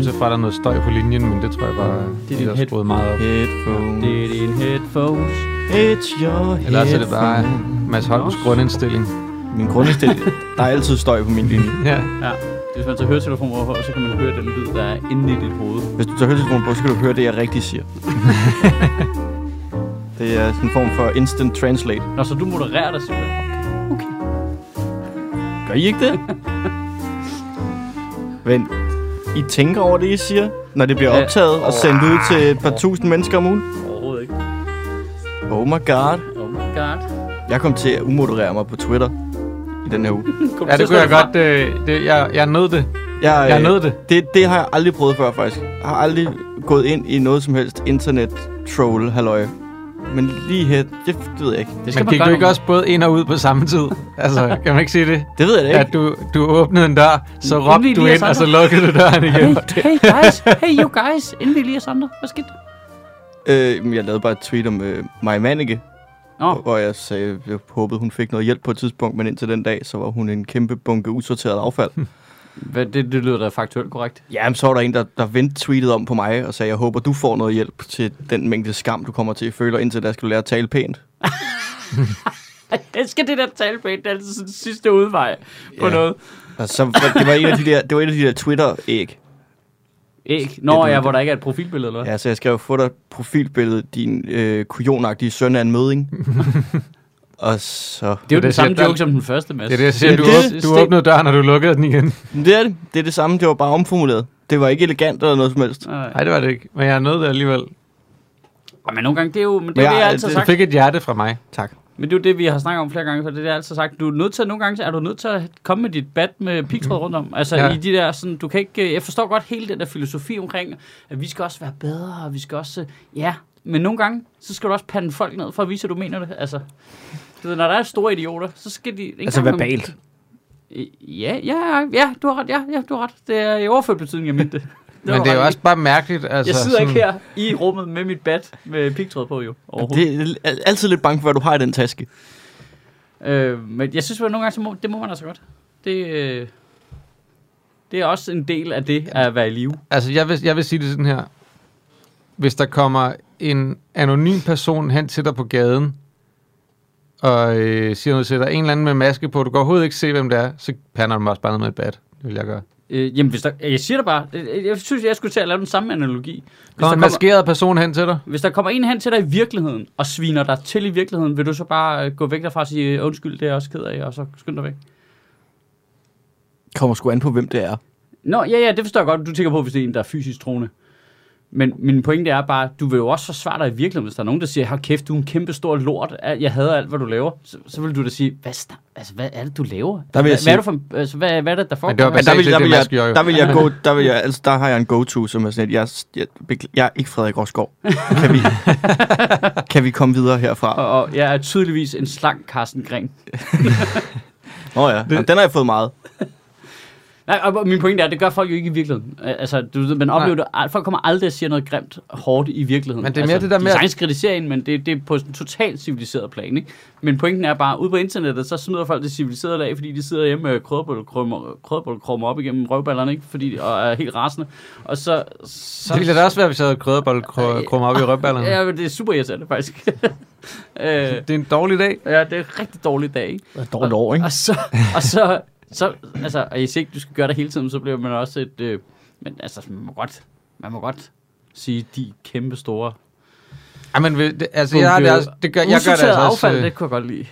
Bortset fra, at der er noget støj på linjen, men det tror jeg bare, Det er din head- skruet meget op. Headphones. Det er din headphones. It's your Eller så er det bare headphones. Mads Holms grundindstilling. Min grundindstilling. Der er altid støj på min linje. Ja. Ja. Hvis man tager høretelefoner på, så kan man høre den lyd, der er inde i dit hoved. Hvis du tager høretelefonen på, så kan du høre det, jeg rigtig siger. det er sådan en form for instant translate. Nå, så du modererer dig simpelthen. Okay. Gør I ikke det? Men I tænker over det, I siger, når det bliver Ja. optaget og sendt ud til et par tusind mennesker om ugen? Overhovedet ikke. Oh my god. Oh my god. Jeg kom til at umoderere mig på Twitter i den her uge. Ja, det kunne jeg godt. Øh, det, jeg, jeg nød det. Jeg, Jeg øh, nød det. det. Det har jeg aldrig prøvet før, faktisk. Jeg har aldrig gået ind i noget som helst internet-troll, halløj. Men lige her, det, det ved jeg ikke. Det skal Men man gik du ikke også både ind og ud på samme tid? Altså, kan man ikke sige det? Det ved jeg da ikke. At du, du åbnede en dør, så Inden råbte du ind, og så lukkede du døren igen. Hey, hey guys, hey you guys, inden vi lige er andre. Hvad skete der? Øh, men jeg lavede bare et tweet om øh, Maja Manike, Nå, hvor jeg sagde, jeg håbede, hun fik noget hjælp på et tidspunkt, men indtil den dag, så var hun en kæmpe bunke usorteret affald. hvad, det, det lyder da faktuelt korrekt. Jamen, så var der en, der, der vendte tweetet om på mig og sagde, jeg håber, du får noget hjælp til den mængde skam, du kommer til at føle, og indtil der skal du lære at tale pænt. Jeg skal det der tale pænt, det er altid sådan sidste udvej på Ja. noget. Og så det var en af de der, det var en af de der Twitter-æg. Æg. Nå, Det- ja, hvor der ikke er et profilbillede, eller hvad? Ja, så jeg skrev, få dig et profilbillede, din øh, kujonagtige søn af en møding. og så... Det er jo det, den samme joke som den første, Mads. Det er det, jeg siger. Ja, Du, det- du åbnede døren, og du lukkede den igen. Men det er det. Det er det samme, det var bare omformuleret. Det var ikke elegant eller noget som helst. Nej. Det var det ikke. Men jeg nød det alligevel. Ja, Men nogle gange, det er jo, men det, Men er jo det, jeg- jeg altid det- Du sagt. fik et hjerte fra mig. Tak. Men det er jo det, vi har snakket om flere gange, for det er det, jeg altid sagt. Du er nødt til, nogle gange er du nødt til at komme med dit bat med pigtråd rundt om. Altså Ja. i de der, sådan, du kan ikke, jeg forstår godt hele den der filosofi omkring, at vi skal også være bedre, og vi skal også, ja, men nogle gange, så skal du også pande folk ned, for at vise, at du mener det. Altså, du ved, når der er store idioter, så skal de... ikke Altså verbalt. Ja, ja, ja, du har ret, ja, ja, du har ret. Det er i overført betydning, jeg mente det. Men var det er jo også bare mærkeligt. Altså, Jeg sidder sådan, ikke her i rummet med mit bat med pigtråd på, jo. overhovedet. Det er altid lidt bange for, hvad du har i den taske. Øh, men jeg synes, at nogle gange, så må, det må man altså godt. Det, øh, det er også en del af det at være i live. Altså, jeg vil, jeg vil sige det sådan her. Hvis der kommer en anonym person hen til dig på gaden, og øh, siger noget til dig, en eller anden med maske på, du kan overhovedet ikke se, hvem det er, så pander du mig også bare ned med et bat. Det vil jeg gøre. Øh, jamen, hvis der, jeg siger det bare. Jeg synes, jeg skulle til at lave den samme analogi. Hvis der, Kommer en kommer, maskeret person hen til dig? hvis der kommer en hen til dig i virkeligheden, og sviner dig til i virkeligheden, vil du så bare øh, gå væk derfra og sige, "Øh, undskyld, det er jeg også ked af, og så skynd dig væk? Kommer sgu an på, hvem det er. Nå, ja, ja, det forstår jeg godt. Du tænker på, hvis det er en, der er fysisk troende. Men min pointe er bare, du vil jo også forsvare dig i virkeligheden, hvis der er nogen, der siger, hold kæft, du er en kæmpe stor lort, jeg hader alt, hvad du laver. Så, så vil du da sige, hvad, altså, hvad er det, du laver? Der vil jeg hvad, sige- hvad, er du for, altså, hvad, hvad er det, der foregår? Men det var Men der vil, der, det vil jeg, der vil jeg gå, der vil jeg, altså der har jeg en go-to, som er sådan, at jeg, jeg, jeg, jeg er ikke Frederik Rosgaard. Kan vi, kan vi komme videre herfra? og, og jeg er tydeligvis en slank Carsten Gren. Nå ja, Jamen, den har jeg fået meget. Nej, og min pointe er, at det gør folk jo ikke i virkeligheden. Altså, du, man oplever det, al- folk kommer aldrig og siger noget grimt hårdt i virkeligheden. Men det er mere altså, det der med, at- en, men det, det er på en totalt civiliseret plan, ikke? Men pointen er bare, ude på internettet, så snyder folk det civiliserede lag, fordi de sidder hjemme med krødebollekrumme op igennem røvballerne, ikke? Fordi, og er helt rasende. Og så... så Så ville det også være, hvis jeg havde krødebold krumme op i røbballerne. Ja, men det er super irriterende, faktisk. øh, Det er en dårlig dag. ja, det er en rigtig dårlig dag, ikke? Det er dårligt år, ikke? Og så, og så, så altså, og hvis ikke du skal gøre det hele tiden, så bliver man også et, øh, men altså, man må godt, man må godt sige, de kæmpe store, Ej, men det, altså, jeg, har det, også, det gør, jeg gør det altså også... affald, øh, det kunne jeg godt lide.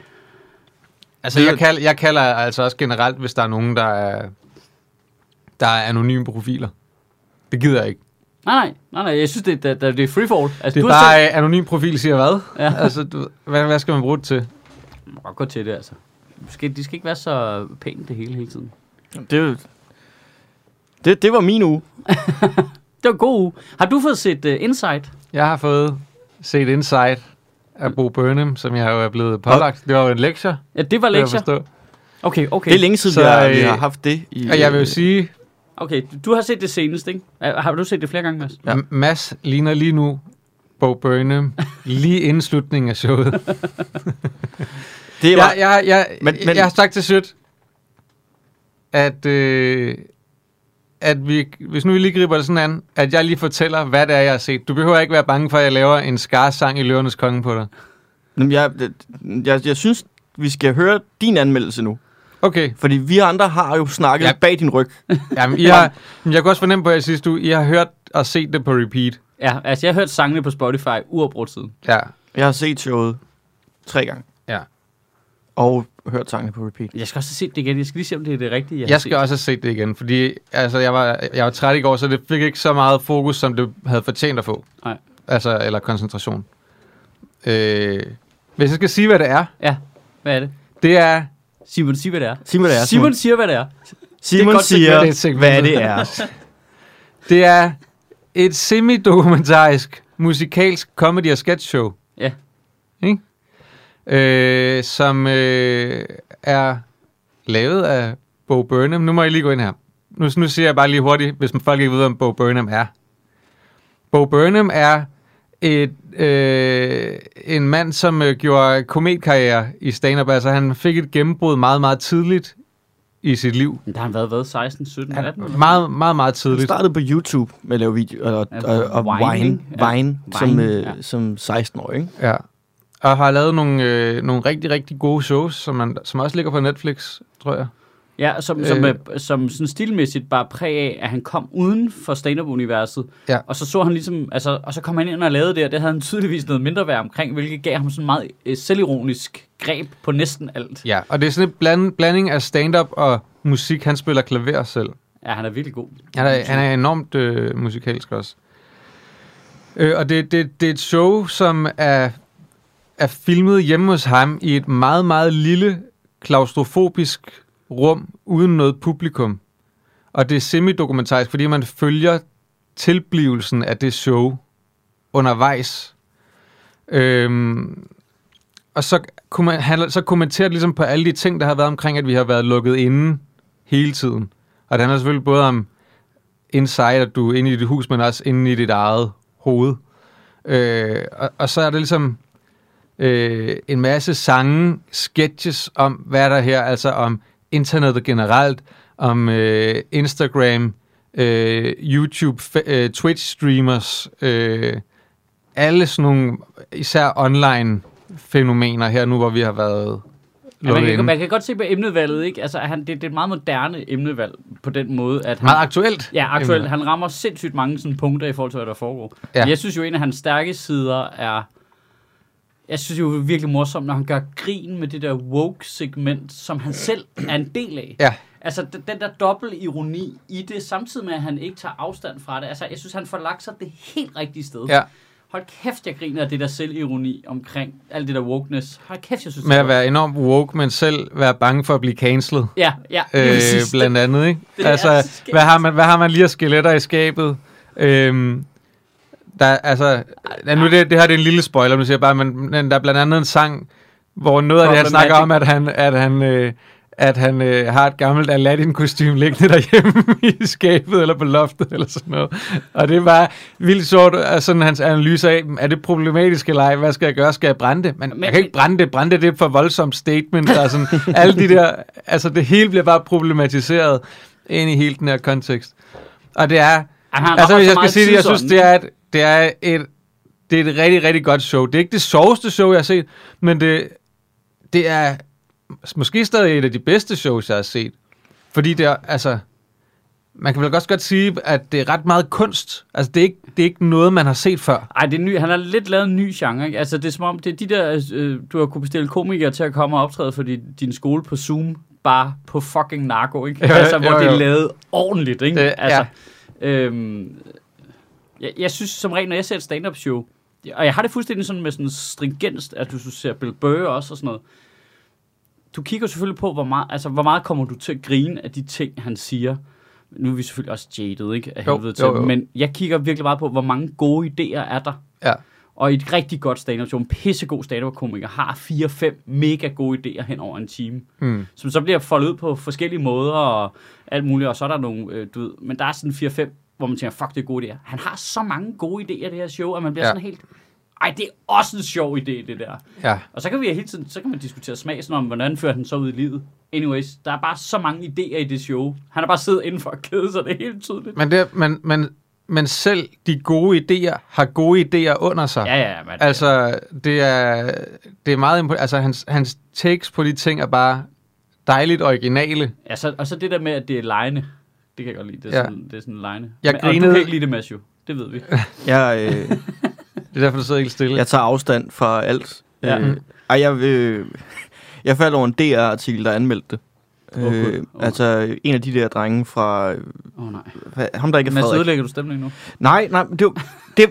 Altså, jeg, kald, jeg kalder altså også generelt, hvis der er nogen, der er, der er anonyme profiler. Det gider jeg ikke. Nej, nej, nej, nej, jeg synes, det, det, det er freefall. Altså, Det er bare øh, anonym profil, siger hvad? Ja. Altså, du, hvad, hvad skal man bruge det til? selv, man må godt gå til det, altså. Skal, de skal ikke være så pænt det hele, hele tiden. Det, det, det var min uge. Det var en god uge. Har du fået set uh, Insight? Jeg har fået set Insight af Bo Burnham, som jeg jo er blevet pålagt. Det var jo en lektie, Ja, det var lektier. Okay, okay. Det er længe siden, Så, vi, har, vi øh, har haft det. I, Og jeg vil jo sige, Okay, du har set det senest, ikke? Har du set det flere gange, Mads? Ja. Mads ligner lige nu Bo Burnham, lige inden slutningen af showet. det var, Jeg, jeg, jeg, Men- men, jeg har sagt til Sødt, at øh, at vi, hvis nu vi lige griber det sådan an, at jeg lige fortæller, hvad det er, jeg har set. Du behøver ikke være bange for, at jeg laver en skar sang i Løvernes Konge på dig. Jamen, jeg, jeg, jeg synes, vi skal høre din anmeldelse nu. Okay. Fordi vi andre har jo snakket Ja. ja. bag din ryg. Jamen, I har, men jeg kunne også fornemme på jer sidste uge, I har hørt og set det på repeat. Ja, altså jeg har hørt sangene på Spotify uafbrudt siden. Ja. Jeg har set showet tre gange. Og hørt sangene på repeat. Jeg skal også se det igen. Jeg skal lige se, om det er det rigtige, jeg, Jeg har skal set. også have set det igen, fordi altså, jeg, var, jeg var træt i går, så det fik ikke så meget fokus, som det havde fortjent at få. Nej. Altså, eller koncentration. Øh, hvis jeg skal sige, hvad det er, Ja, hvad er det? det er... Simon, sig hvad det er. Sig, hvad det er, Simon Simon. siger, hvad det er. Simon godt siger, segment. Det er hvad det er. Det er et semi-dokumentarisk musikalsk comedy- og sketch show. Ja. Øh, som øh, er lavet af Bo Burnham. Nu må jeg lige gå ind her. Nu, nu siger jeg bare lige hurtigt, hvis man folk ikke ved, om Bo Burnham er. Bo Burnham er et, øh, en mand, som øh, gjorde kometkarriere i stand-up. Altså, han fik et gennembrud meget, meget tidligt i sit liv. Men der har han været, hvad, 16, 17, 18? eller? Meget, meget, meget Han tidligt. startede på YouTube med at lave video, og, Ja, og, og whining. Vine, Ja. Vine, som, Vine, øh, ja. som 16-årig. Ikke? Ja. Og har lavet nogle, øh, nogle rigtig, rigtig gode shows, som, man, som også ligger på Netflix, tror jeg. Ja, som, som, Øh. øh. som sådan stilmæssigt bare præg af, at han kom uden for stand-up-universet. Ja. Og så så han ligesom, altså, og så kom han ind og lavede det, og det havde han tydeligvis noget mindre værd omkring, hvilket gav ham sådan meget øh, selvironisk greb på næsten alt. Ja, og det er sådan en bland, blanding af stand-up og musik. Han spiller klaver selv. Ja, han er virkelig god. Han er, han er enormt øh, musikalsk også. Øh, og det, det, det er et show, som er, er filmet hjemme hos ham i et meget, meget lille klaustrofobisk rum uden noget publikum. Og det er semi-dokumentarisk, fordi man følger tilblivelsen af det show undervejs. Øhm, og så, kunne man, han, så kommenterer ligesom på alle de ting, der har været omkring, at vi har været lukket inde hele tiden. Og det handler selvfølgelig både om inside, at du er inde i dit hus, men også inde i dit eget hoved. Øh, og, og så er det ligesom øh, en masse sange, sketches om, hvad der er her, altså om internettet generelt, om øh, Instagram, øh, YouTube, øh, Twitch-streamers, øh, alle sådan nogle, især online fænomener her nu, hvor vi har været Ja, man, kan, man kan godt se på emnevalget, ikke? Altså, han, det, det er et meget moderne emnevalg på den måde, at han, Meget aktuelt. Ja, aktuelt. emne. Han rammer sindssygt mange sådan, punkter i forhold til, hvad der foregår. Ja. Jeg synes jo, en af hans stærke sider er... Jeg synes jo det er virkelig morsomt, når han gør grin med det der woke-segment, som han selv er en del af. Ja. Altså, den, den der dobbelt ironi i det, samtidig med, at han ikke tager afstand fra det. Altså, jeg synes, han får lagt sig det helt rigtige sted. Ja, Hold kæft, jeg griner af det der selvironi omkring alt det der wokeness. Hold kæft, jeg synes, med det at være enormt woke, men selv være bange for at blive cancelled. Ja, ja, Øh, blandt andet, ikke? det er altså, hvad har, man, hvad har man lige af skeletter i skabet? Øhm, der, altså, ja, nu det, det her det er en lille spoiler, nu siger bare, men, men der er blandt andet en sang, hvor noget af det, han snakker om, at han, at han, øh, at han øh, har et gammelt Aladdin-kostume liggende derhjemme i skabet, eller på loftet, eller sådan noget. Og det bare vildt at sådan hans analyse af, er det problematisk eller ej? Hvad skal jeg gøre? Skal jeg brænde det? Men, Men- jeg kan ikke brænde det. Brænde det, det er for voldsomt statement. Der er sådan, alle de der, altså det hele bliver bare problematiseret ind i hele den her kontekst. Og det er, Han har altså hvis jeg skal sige det, jeg synes, det er et, det er et, det er et rigtig, rigtig godt show. Det er ikke det sjoveste show, jeg har set, men det, det er måske stadig et af de bedste shows, jeg har set. Fordi det er, altså, man kan vel også godt sige, at det er ret meget kunst. Altså, det er ikke, det er ikke noget, man har set før. Ej, det er ny, han har lidt lavet en ny genre. Ikke? Altså, det er som om, det er de der, øh, du har kunne bestille komikere til at komme og optræde for din, din skole på Zoom, bare på fucking narko, ikke? Jo, altså, jo, hvor det jo. er lavet ordentligt, ikke? Det- altså, øhm, jeg, jeg synes som regel, når jeg ser et stand-up show, og jeg har det fuldstændig sådan med sådan stringens, at du ser Bill Burr også og sådan noget, du kigger selvfølgelig på, hvor meget, altså, hvor meget kommer du til at grine af de ting, han siger. Nu er vi selvfølgelig også jaded, ikke? Af Jo, helvede til. jo, jo. Men jeg kigger virkelig meget på, hvor mange gode idéer er der. Ja. Og et rigtig godt stand-up show, en pissegod stand-up-komiker, har 4-5 mega gode idéer hen over en time, Mm. som så bliver foldet ud på forskellige måder og alt muligt, og så er der nogle, øh, du ved, men der er sådan 4-5, hvor man tænker, fuck, det er gode idéer. Han har så mange gode idéer, det her show, at man bliver Ja. sådan helt, ej, det er også en sjov idé, det der. Ja. Og så kan vi hele tiden, så kan man diskutere smag, sådan om, hvordan fører han så ud i livet. Anyways, der er bare så mange idéer i det show. Han har bare siddet inden for at kede sig, det er helt tydeligt. Men, det, men, men, men selv de gode idéer har gode idéer under sig. Ja, ja, men, Altså, det er, det er meget impo- Altså, hans, hans takes på de ting er bare dejligt originale. ja så, og så det der med, at det er lejende. Det kan jeg godt lide. Det er, Ja. sådan, det er sådan en lejende. Jeg men, Og du grinede- kan ikke lide det, Matthew. Det ved vi. Jeg, øh, Det er derfor, du sidder helt stille. jeg tager afstand fra alt. Ja. Øh, ej, jeg, øh, jeg faldt over en DR-artikel, der anmeldte det. Åh, Gud. Øh, altså, en af de der drenge fra... Åh oh, nej. Ham, der ikke er Men så Frederik. ødelægger du stemningen nu. Nej, nej, det, var- det,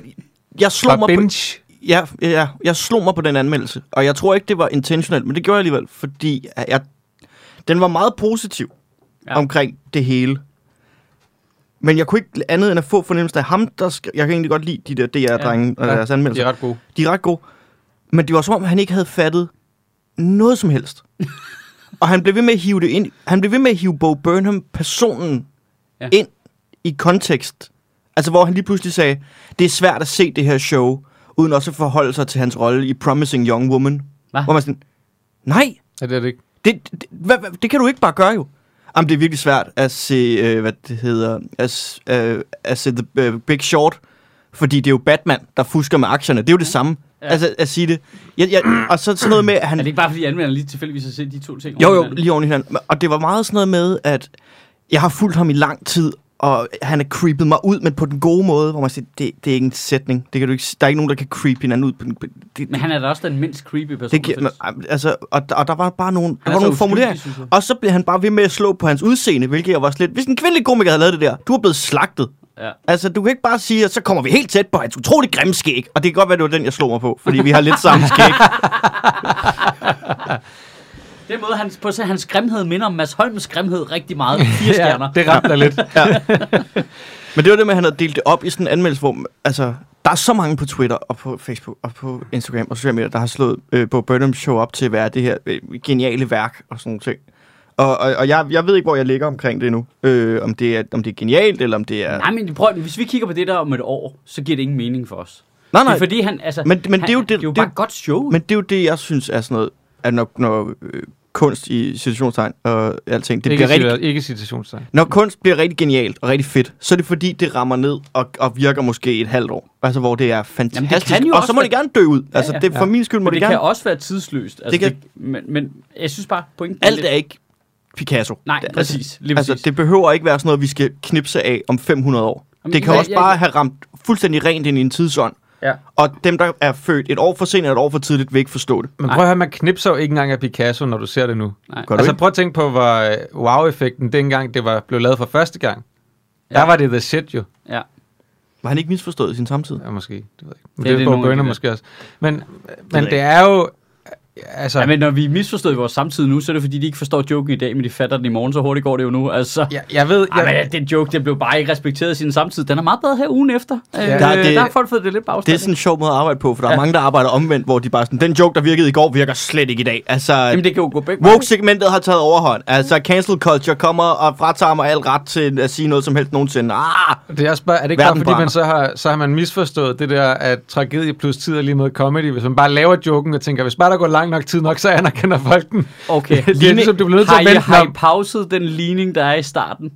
jeg slog Fra mig på, binge. ja, ja, jeg slog mig på den anmeldelse, og jeg tror ikke, det var intentionelt, men det gjorde jeg alligevel, fordi at jeg, den var meget positiv ja. omkring det hele. Men jeg kunne ikke andet end at få fornemmelsen af ham, der skal, jeg kan egentlig godt lide de der DR-drenge ja. og Ja, deres De anmeldelser. er ret gode. De er ret gode. Men det var som om, han ikke havde fattet noget som helst. og han blev ved med at hive det ind. Han blev ved med at hive Bo Burnham, personen, Ja. ind i kontekst. Altså, hvor han lige pludselig sagde, det er svært at se det her show, uden også at forholde sig til hans rolle i Promising Young Woman. Hvad? Hvor man sådan, nej, Ja, det er det ikke. det, det, hvad, hvad, det kan du ikke bare gøre jo. Jamen, det er virkelig svært at se, øh, hvad det hedder, at, øh, at se The uh, Big Short, fordi det er jo Batman, der fusker med aktierne. Det er jo det samme. Ja. Altså, at sige det. Jeg, jeg, og så sådan noget med, at Er han... det ikke bare, fordi anmelderen lige tilfældigvis har set de to ting? Jo, jo, lige oven i hinanden. Og det var meget sådan noget med, at jeg har fulgt ham i lang tid, og han er creepet mig ud, men på den gode måde, hvor man siger, det, det er ikke en sætning. Det kan du ikke, der er ikke nogen, der kan creep hinanden ud. På den, det, Men han er da også den mindst creepy person, det giver, men, altså, og, og der var bare nogle, der er var nogle formuleringer. Og så blev han bare ved med at slå på hans udseende, hvilket jeg var slet... Hvis en kvindelig komiker havde lavet det der, du er blevet slagtet. Ja. Altså, du kan ikke bare sige, at så kommer vi helt tæt på hans utrolig grimme skæg. Og det kan godt være, det var den, jeg slog mig på, fordi vi har lidt samme skæg. Den måde, han, på hans grimhed minder om Mads Holms grimhed rigtig meget. Fire stjerner. Ja, det ramte lidt. Men det var det med, at han havde delt det op i sådan en anmeldelse, hvor altså, der er så mange på Twitter og på Facebook og på Instagram og sociale medier, der har slået øh, på Burnham Show op til at være det her øh, geniale værk og sådan nogle ting. Og, og, og jeg, jeg ved ikke, hvor jeg ligger omkring det nu. Øh, om, det er, om det er genialt, eller om det er... Nej, men prøv, hvis vi kigger på det der om et år, så giver det ingen mening for os. nej, Det nej. er fordi han, altså... Men- men han, det er jo det- det er jo det- bare et godt show. Men det er jo det, jeg synes er sådan noget, at når, når øh, kunst i situationstegn og alting, det ikke, bliver rigtig, ikke citationstegn. når kunst bliver rigtig genialt og rigtig fedt, så er det fordi, det rammer ned og, og virker måske et halvt år. Altså, hvor det er fantastisk. kan jo og så må være- det gerne dø ud. Altså, ja. det, for min skyld må men det, det gerne. kan også være tidsløst. Altså, Det det kan- kan... men, men jeg synes bare, pointen Alt lidt- er ikke Picasso. Nej, Det- præcis. Lige præcis. Altså, det behøver ikke være sådan noget, vi skal knipse af om 500 år. Jamen, det kan jeg- også jeg- bare have ramt fuldstændig rent ind i en tidsånd. Ja. Og dem, der er født et år for sent eller et år for tidligt, vil ikke forstå det. Men Nej. prøv at høre, man knipser jo ikke engang af Picasso, når du ser det nu. Nej. Altså ikke? prøv at tænke på, hvor øh, wow-effekten dengang det var blev lavet for første gang. Ja. Der var det the shit jo. Ja. Var han ikke misforstået i sin samtid? Ja, måske. Det ved jeg ikke. Men Det er det, det det er der. måske også. Men, men det er jo... Altså, Ja, men når vi er misforstået i vores samtid nu, så er det fordi, de ikke forstår joken i dag, men de fatter den i morgen, så hurtigt går det jo nu. Altså, jeg, jeg ved... Ej, Jeg, men den joke, den blev bare ikke respekteret i sin samtid. Den er meget bedre her ugen efter. Ja, øh, Der der, er det- der har folk fået det lidt på Det er sådan en sjov måde at arbejde på, for der er Ja. mange, der arbejder omvendt, hvor de bare sådan, den joke, der virkede i går, virker slet ikke i dag. Altså, Jamen, det kan jo gå begge woke-segmentet har taget overhånd. Altså, cancel culture kommer og fratager mig al ret til at sige noget som helst nogensinde. Ah! det er, også bare, er det ikke bare, fordi man så har, så har man misforstået det der, at tragedie plus tid er lige med comedy. Hvis man bare laver joken og tænker, hvis bare der går lang nok tid nok, så anerkender folk den. Okay. Det er ligesom, du bliver nødt til har at vente har I om. pauset den ligning, der er i starten?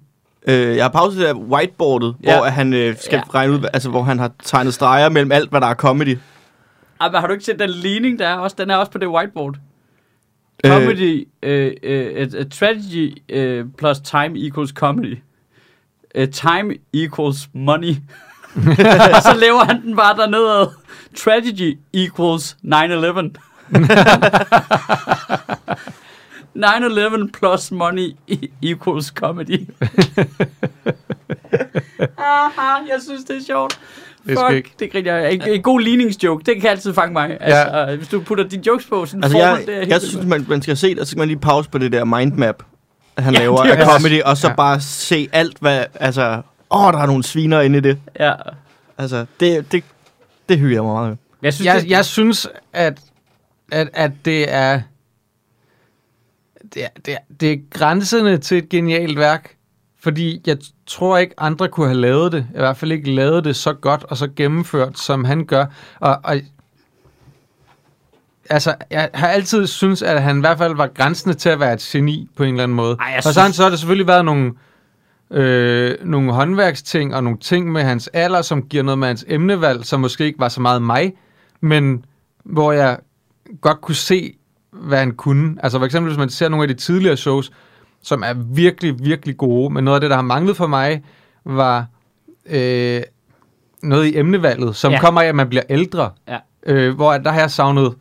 Øh, jeg har pauset det der whiteboardet, Ja. hvor han øh, skal Ja. regne ud, altså hvor han har tegnet streger mellem alt, hvad der er comedy. Ej, men har du ikke set den ligning, der er også? Den er også på det whiteboard. Øh. Comedy, øh, øh, uh, strategy uh, plus time equals comedy. Uh, time equals money. så laver han den bare dernede. Tragedy equals 9-11. 9-11 plus money equals comedy. Aha, jeg synes, det er sjovt. Det er Fuck, skægt. det griner jeg. En, en god ligningsjoke, det kan altid fange mig. Altså, ja. hvis du putter dine jokes på, sådan Altså, formel, jeg, det er helt jeg synes, man, man skal se det, og så skal man lige pause på det der mindmap, han Ja, laver det er af også- comedy, og så Ja. bare se alt, hvad, altså, åh, der er nogle sviner inde i det. Ja. Altså, det, det, det hygger jeg mig meget med. Jeg synes, Jeg, det, jeg synes, at, at, at det er... Det er, det, er, det er grænsende til et genialt værk, fordi jeg tror ikke, andre kunne have lavet det. I hvert fald ikke lavet det så godt og så gennemført, som han gør. Og, og altså, jeg har altid synes at han i hvert fald var grænsende til at være et geni på en eller anden måde. Ej, og så, synes- har han, så har der selvfølgelig været nogle, øh, nogle håndværksting og nogle ting med hans alder, som giver noget med hans emnevalg, som måske ikke var så meget mig, men hvor jeg godt kunne se, hvad han kunne. Altså for eksempel, hvis man ser nogle af de tidligere shows, som er virkelig, virkelig gode, men noget af det, der har manglet for mig, var øh, noget i emnevalget, som Ja. kommer af, at man bliver ældre. Ja. Øh, hvor der har jeg savnet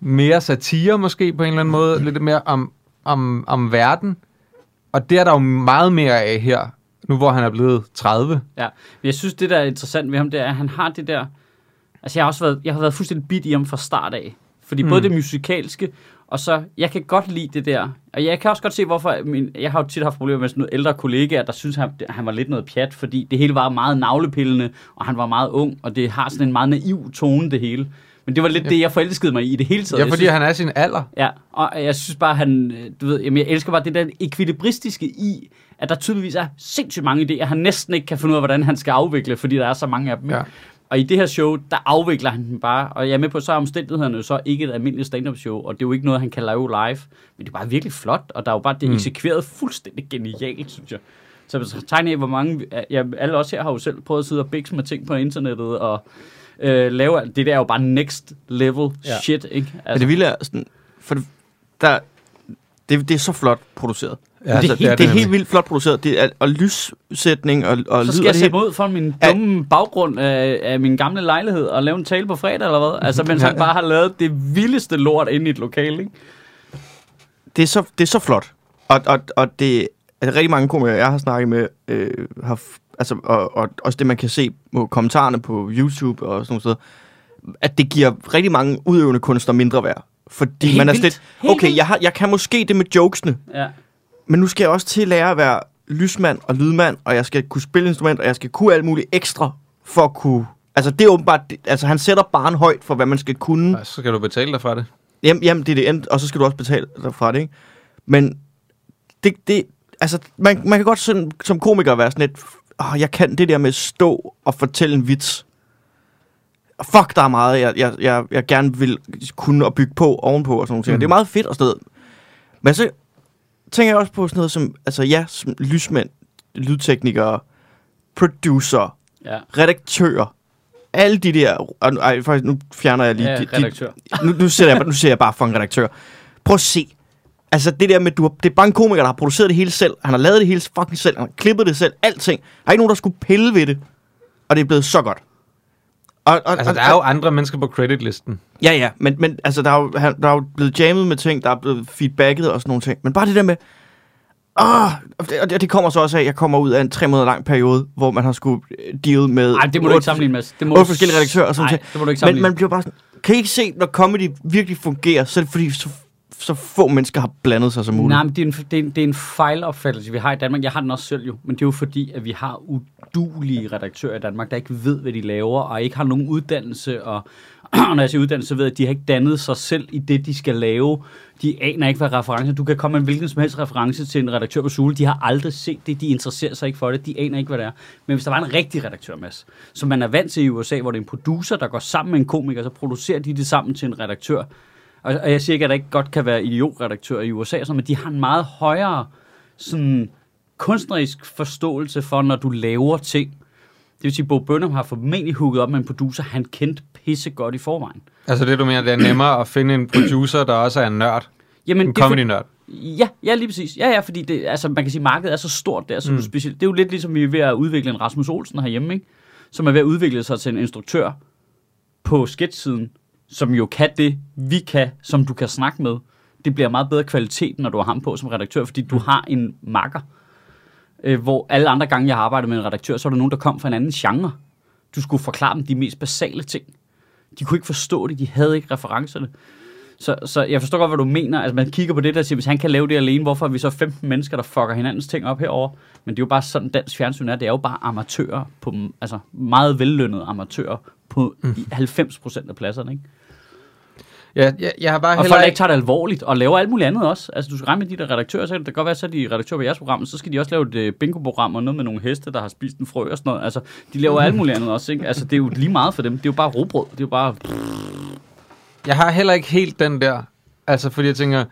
mere satire måske på en eller anden måde, lidt mere om, om, om verden. Og det er der jo meget mere af her, nu hvor han er blevet 30. Ja, men jeg synes, det der er interessant ved ham, det er, at han har det der... Altså, jeg har også været, jeg har været fuldstændig bit i ham fra start af. Fordi mm. både det musikalske, og så, jeg kan godt lide det der. Og jeg kan også godt se, hvorfor, min, jeg har jo tit haft problemer med sådan nogle ældre kollegaer, der synes, han, han var lidt noget pjat, fordi det hele var meget navlepillende, og han var meget ung, og det har sådan en meget naiv tone, det hele. Men det var lidt det, jeg forelskede mig i det hele taget. Ja, Jeg fordi synes, han er sin alder. Ja, og jeg synes bare, han, du ved, jamen jeg elsker bare det der ekvilibristiske i, at der tydeligvis er sindssygt mange idéer, han næsten ikke kan finde ud af, hvordan han skal afvikle, fordi der er så mange af dem. Ja. Og i det her show, der afvikler han den bare, og jeg er med på, så er omstændighederne jo så ikke et almindeligt stand-up show, og det er jo ikke noget, han kan lave live, men det er bare virkelig flot, og der er jo bare det Mm. eksekveret fuldstændig genialt, synes jeg. Så jeg tegner af, hvor mange, ja, alle os her har jo selv prøvet at sidde og bikse med ting på internettet, og øh, lave alt. det der er jo bare next level Ja. ja. shit, ikke? Altså, men det vilde er sådan, for det, der, det, det er så flot produceret. Ja, altså, det det, er er, det er nemlig. helt vildt flot produceret. Det er, og lyssætning og, og Så lyd, skal og jeg det, sætte ud for min Ja. dumme baggrund af, af min gamle lejlighed og lave en tale på fredag, eller hvad? Altså, mens Ja. han bare har lavet det vildeste lort inde i et lokale, ikke? det, er så, det er så flot. Og, og, og det er rigtig mange komikere, jeg har snakket med, øh, har, f- altså, og, og også det, man kan se på kommentarerne på YouTube og sådan noget at det giver rigtig mange udøvende kunstnere mindre værd. Fordi Helt man er vildt. slet, okay, jeg, har, jeg kan måske det med jokesene, Ja. men nu skal jeg også til at lære at være lysmand og lydmand, og jeg skal kunne spille instrument, og jeg skal kunne alt muligt ekstra for at kunne... Altså, det er åbenbart... det- Altså, han sætter barn højt for, hvad man skal kunne. Og så skal du betale dig for det. Jamen, jamen det er det end, og så skal du også betale dig fra det, ikke? Men det, det altså, man, man kan godt sådan, som komiker være sådan lidt, åh, jeg kan det der med at stå og fortælle en vits. Fuck, der er meget, jeg, jeg, jeg, jeg gerne vil kunne og bygge på ovenpå og sådan nogle ting. Mm. Mm. Det er meget fedt og sådan noget. Men så tænker jeg også på sådan noget som, altså ja, som lysmænd, lydteknikere, producer, Ja, redaktører, alle de der, og nu, ej, faktisk, nu fjerner jeg lige ja de, de, redaktør. nu, nu, ser jeg, nu ser jeg bare for en redaktør. Prøv at se. Altså det der med, du har, det er bare en komiker, der har produceret det hele selv. Han har lavet det hele fucking selv. Han har klippet det selv. Alting. Der er ikke nogen, der skulle pille ved det. Og det er blevet så godt. Og, og, Altså, og, der er jo andre mennesker på creditlisten. Ja, ja, men, men altså, der er, jo, han, der er jo blevet jammet med ting, der er blevet feedbacket og sådan nogle ting. Men bare det der med, åh, og det, og det kommer så også af, at jeg kommer ud af en tre måneder lang periode, hvor man har skulle øh, deal med... Nej, det må du ikke sammenligne med. Det må otte du- forskellige redaktører og sådan Nej, ting. det må du ikke Men sammenligne. man bliver bare sådan, kan I ikke se, når comedy virkelig fungerer, så er det fordi, så, så få mennesker har blandet sig som muligt. Nej, men det er, en, det, er en, det er en fejlopfattelse, vi har i Danmark. Jeg har den også selv jo, men det er jo fordi, at vi har udulige redaktører i Danmark, der ikke ved, hvad de laver, og ikke har nogen uddannelse. Og, og når jeg siger uddannelse, så ved jeg, at de har ikke dannet sig selv i det, de skal lave. De aner ikke, hvad referencer... Du kan komme med en hvilken som helst reference til en redaktør på Sule. De har aldrig set det, de interesserer sig ikke for det, de aner ikke, hvad det er. Men hvis der var en rigtig redaktør, Mads, som man er vant til i USA, hvor det er en producer, der går sammen med en komiker, så producerer de det sammen til en redaktør. Og, og jeg siger ikke, at der ikke godt kan være idiotredaktører i USA, sådan, men de har en meget højere sådan, kunstnerisk forståelse for, når du laver ting. Det vil sige, at Bo Burnham har formentlig hooket op med en producer, han kendte pisse godt i forvejen. Altså det, du mener, det er nemmere at finde en producer, der også er en nørd. Jamen, En comedy-nørd. Ja, ja, lige præcis. Ja, ja, fordi det, altså, man kan sige, at markedet er så stort der, så. Mm. specielt. Det er jo lidt ligesom, vi er ved at udvikle en Rasmus Olsen herhjemme, ikke? Som er ved at udvikle sig til en instruktør på sketchsiden, som jo kan det, vi kan, som du kan snakke med. Det bliver meget bedre kvalitet, når du har ham på som redaktør, fordi du har en makker. Øh, hvor alle andre gange, jeg har arbejdet med en redaktør, så er der nogen, der kom fra en anden genre. Du skulle forklare dem de mest basale ting. De kunne ikke forstå det, de havde ikke referencerne. Så, så jeg forstår godt, hvad du mener. Altså, man kigger på det der og siger, hvis han kan lave det alene, hvorfor er vi så 15 mennesker, der fucker hinandens ting op herover? Men det er jo bare sådan, dansk fjernsyn er. Det er jo bare amatører, på, altså meget vellønnede amatører på mm. 90% af pladserne. Ikke? Ja, jeg, jeg har bare Og heller folk, der ikke... ikke tager det alvorligt og laver alt muligt andet også. Altså, du skal regne med de der redaktører, så kan det godt være, så er de redaktører på jeres program, så skal de også lave et øh, bingo-program og noget med nogle heste, der har spist en frø og sådan noget. Altså, de laver alt muligt andet også, ikke? Altså, det er jo lige meget for dem. Det er jo bare robrød. Det er jo bare... jeg har heller ikke helt den der. Altså, fordi jeg tænker,